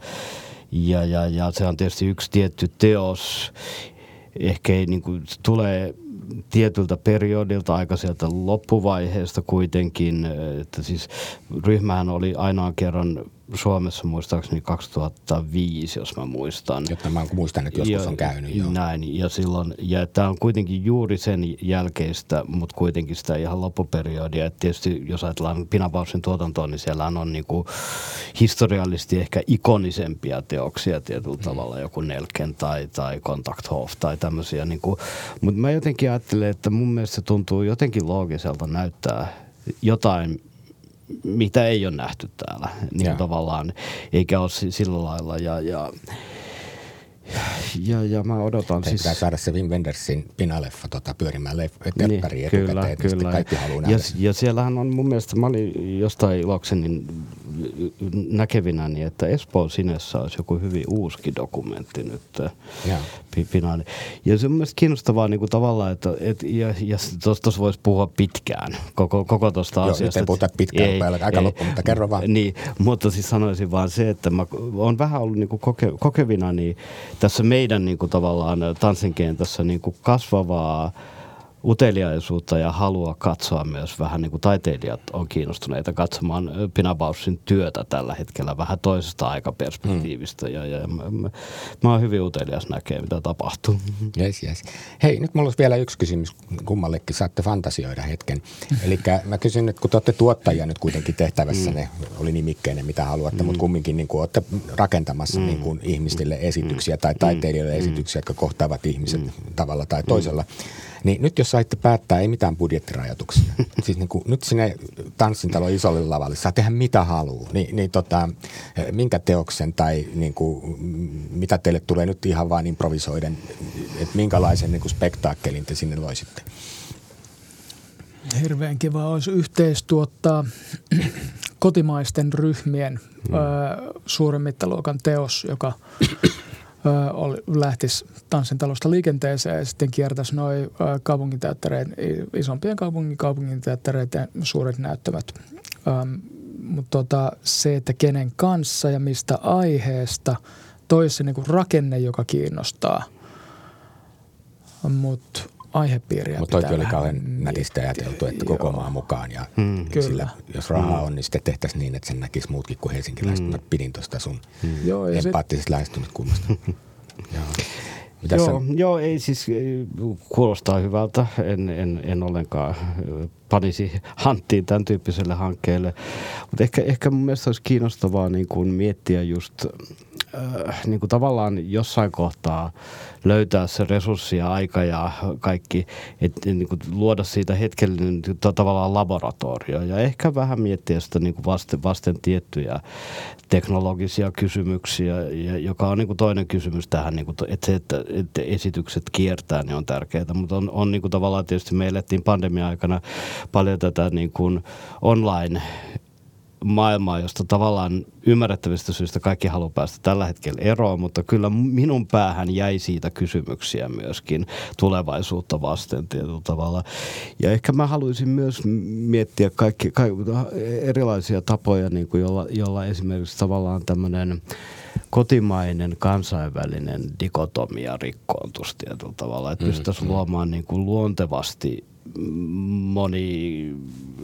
Ja, ja, ja se on tietysti yksi tietty teos, ehkä ei niin kuin, tulee tietyltä periodilta, aika sieltä loppuvaiheesta kuitenkin, että siis ryhmähän oli ainoan kerran Suomessa muistaakseni 2005, jos mä muistan. Jotta mä muistan, että joskus ja, on käynyt. Joo. Näin, ja silloin, ja tämä on kuitenkin juuri sen jälkeistä, mutta kuitenkin sitä ihan loppuperiodia. Et tietysti jos ajatellaan Pinapausin tuotantoa, niin siellä on niinku historiallisesti ehkä ikonisempia teoksia tietyllä mm. tavalla, joku Nelken tai, tai Contact Hof tai tämmöisiä. Niinku. Mutta mä jotenkin ajattelen, että mun mielestä se tuntuu jotenkin loogiselta näyttää jotain, mitä ei ole nähty täällä niin tavallaan, eikä ole sillä lailla. Ja, ja, ja, ja mä odotan Teidän siis... saada se Wim Wendersin pinaleffa tota, pyörimään leff- niin, kyllä, kyllä. kaikki haluaa nähdä. Ja, ja siellähän on mun mielestä, mä olin jostain Iloksenin näkevinäni, että Espoon sinessä olisi joku hyvin uuski dokumentti nyt ja. Pinani. Ja se on mielestäni kiinnostavaa niin kuin tavallaan, että et, ja, ja tuossa voisi puhua pitkään koko, koko tuosta asiasta. Joo, nyt ei puhuta pitkään, ei, aika ei, loppu, mutta kerro vaan. Niin, mutta siis sanoisin vaan se, että mä oon vähän ollut niin kuin koke, kokevina niin tässä meidän niin kuin tavallaan tanssinkentässä niin kuin kasvavaa uteliaisuutta ja halua katsoa myös vähän niin kuin taiteilijat on kiinnostuneita katsomaan Pinabaussin työtä tällä hetkellä vähän toisesta aikaperspektiivistä. Mm. Ja, ja mä, mä, mä oon hyvin utelias näkee, mitä tapahtuu. Yes, yes. Hei, nyt mulla olisi vielä yksi kysymys kummallekin. Saatte fantasioida hetken. Eli mä kysyn, että kun te olette tuottajia nyt kuitenkin tehtävässä, mm. ne oli nimikkeinen mitä haluatte, mm. mutta kumminkin niin kuin olette rakentamassa mm. niin kuin ihmisille esityksiä tai mm. taiteilijoille mm. esityksiä, jotka kohtaavat ihmiset mm. tavalla tai toisella. Mm niin nyt jos saitte päättää, ei mitään budjettirajoituksia. siis niin kuin, nyt sinne tanssintalon isolle lavalle saa tehdä mitä haluaa. Ni, niin tota, minkä teoksen tai niin kuin, mitä teille tulee nyt ihan vaan improvisoiden, että minkälaisen niin kuin spektaakkelin te sinne loisitte? Hirveän kiva olisi yhteistuottaa kotimaisten ryhmien hmm. ö, suuren mittaluokan teos, joka lähtisi tanssintalosta liikenteeseen ja sitten kiertäisi noin kaupunginteattereiden, isompien kaupungin kaupunginteattereiden suuret näyttävät. Ähm, mutta tota, se, että kenen kanssa ja mistä aiheesta, toi se niinku rakenne, joka kiinnostaa. Mutta aihepiiriä Mutta toikin oli kauhean nätistä ajateltu, että koko Joo. maa mukaan. Ja mm. sillä, jos rahaa mm. on, niin sitten tehtäisiin niin, että sen näkisi muutkin kuin helsinkiläiset. Mm. pidin tuosta sun mm. empaattisesta lähestymiskulmasta. Joo. joo, joo, ei siis kuulostaa hyvältä. En, en, en ollenkaan panisi hanttiin tämän tyyppiselle hankkeelle. Mutta ehkä, ehkä mun mielestä olisi kiinnostavaa niin kuin miettiä just äh, niin kuin tavallaan jossain kohtaa löytää se resurssi ja aika ja kaikki, että niin kuin luoda siitä hetkellinen tavallaan laboratorio. Ja ehkä vähän miettiä sitä niin kuin vasten, vasten tiettyjä teknologisia kysymyksiä, ja, joka on niin kuin toinen kysymys tähän, niin kuin, että se, että, että esitykset kiertää, niin on tärkeää, mutta on, on niin kuin tavallaan tietysti me elettiin pandemia-aikana paljon tätä niin kuin online maailmaa, josta tavallaan ymmärrettävistä syistä kaikki haluaa päästä tällä hetkellä eroon, mutta kyllä minun päähän jäi siitä kysymyksiä myöskin tulevaisuutta vasten tietyllä tavalla. Ja ehkä mä haluaisin myös miettiä kaikki, kaikki erilaisia tapoja, niin kuin jolla, jolla esimerkiksi tavallaan tämmöinen kotimainen kansainvälinen dikotomia rikkoontus tietyllä tavalla. Että mm, pystyttäisiin mm. luomaan niin kuin luontevasti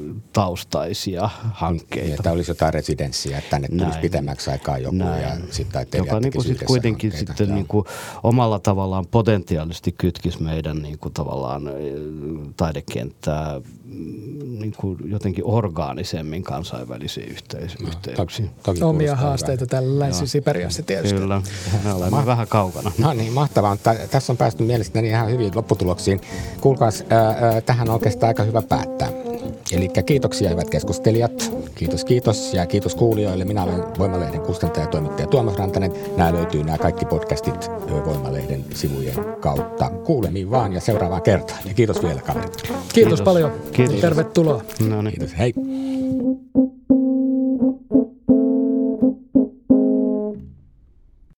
monitaustaisia hankkeita. Että olisi jotain residenssiä, että tänne tulisi pitemmäksi aikaa joku Näin. ja sitten Joka niin kuin sit kuitenkin hankkeita. sitten niin kuin omalla tavallaan potentiaalisesti kytkisi meidän niin kuin tavallaan taidekenttää mm, niin kuin jotenkin orgaanisemmin kansainvälisiin yhteis- no, yhteyksiin. Toki, toki Omia haasteita tällä Länsi-Siperiassa tietysti. Kyllä, me olemme Ma- vähän kaukana. No niin, mahtavaa. Tässä on päästy mielestäni ihan hyvin lopputuloksiin. Kuulkaas, ää, tähän on oikeastaan aika hyvä päättää. Eli kiitoksia hyvät keskustelijat. Kiitos, kiitos ja kiitos kuulijoille. Minä olen Voimalehden kustantaja ja toimittaja Tuomas Rantanen. Nämä löytyy nämä kaikki podcastit Voimalehden sivujen kautta. Kuulemiin vaan ja seuraavaan kertaan. Ja kiitos vielä kaverit. Kiitos, kiitos. paljon. Kiitos. Tervetuloa. No niin. Kiitos. Hei.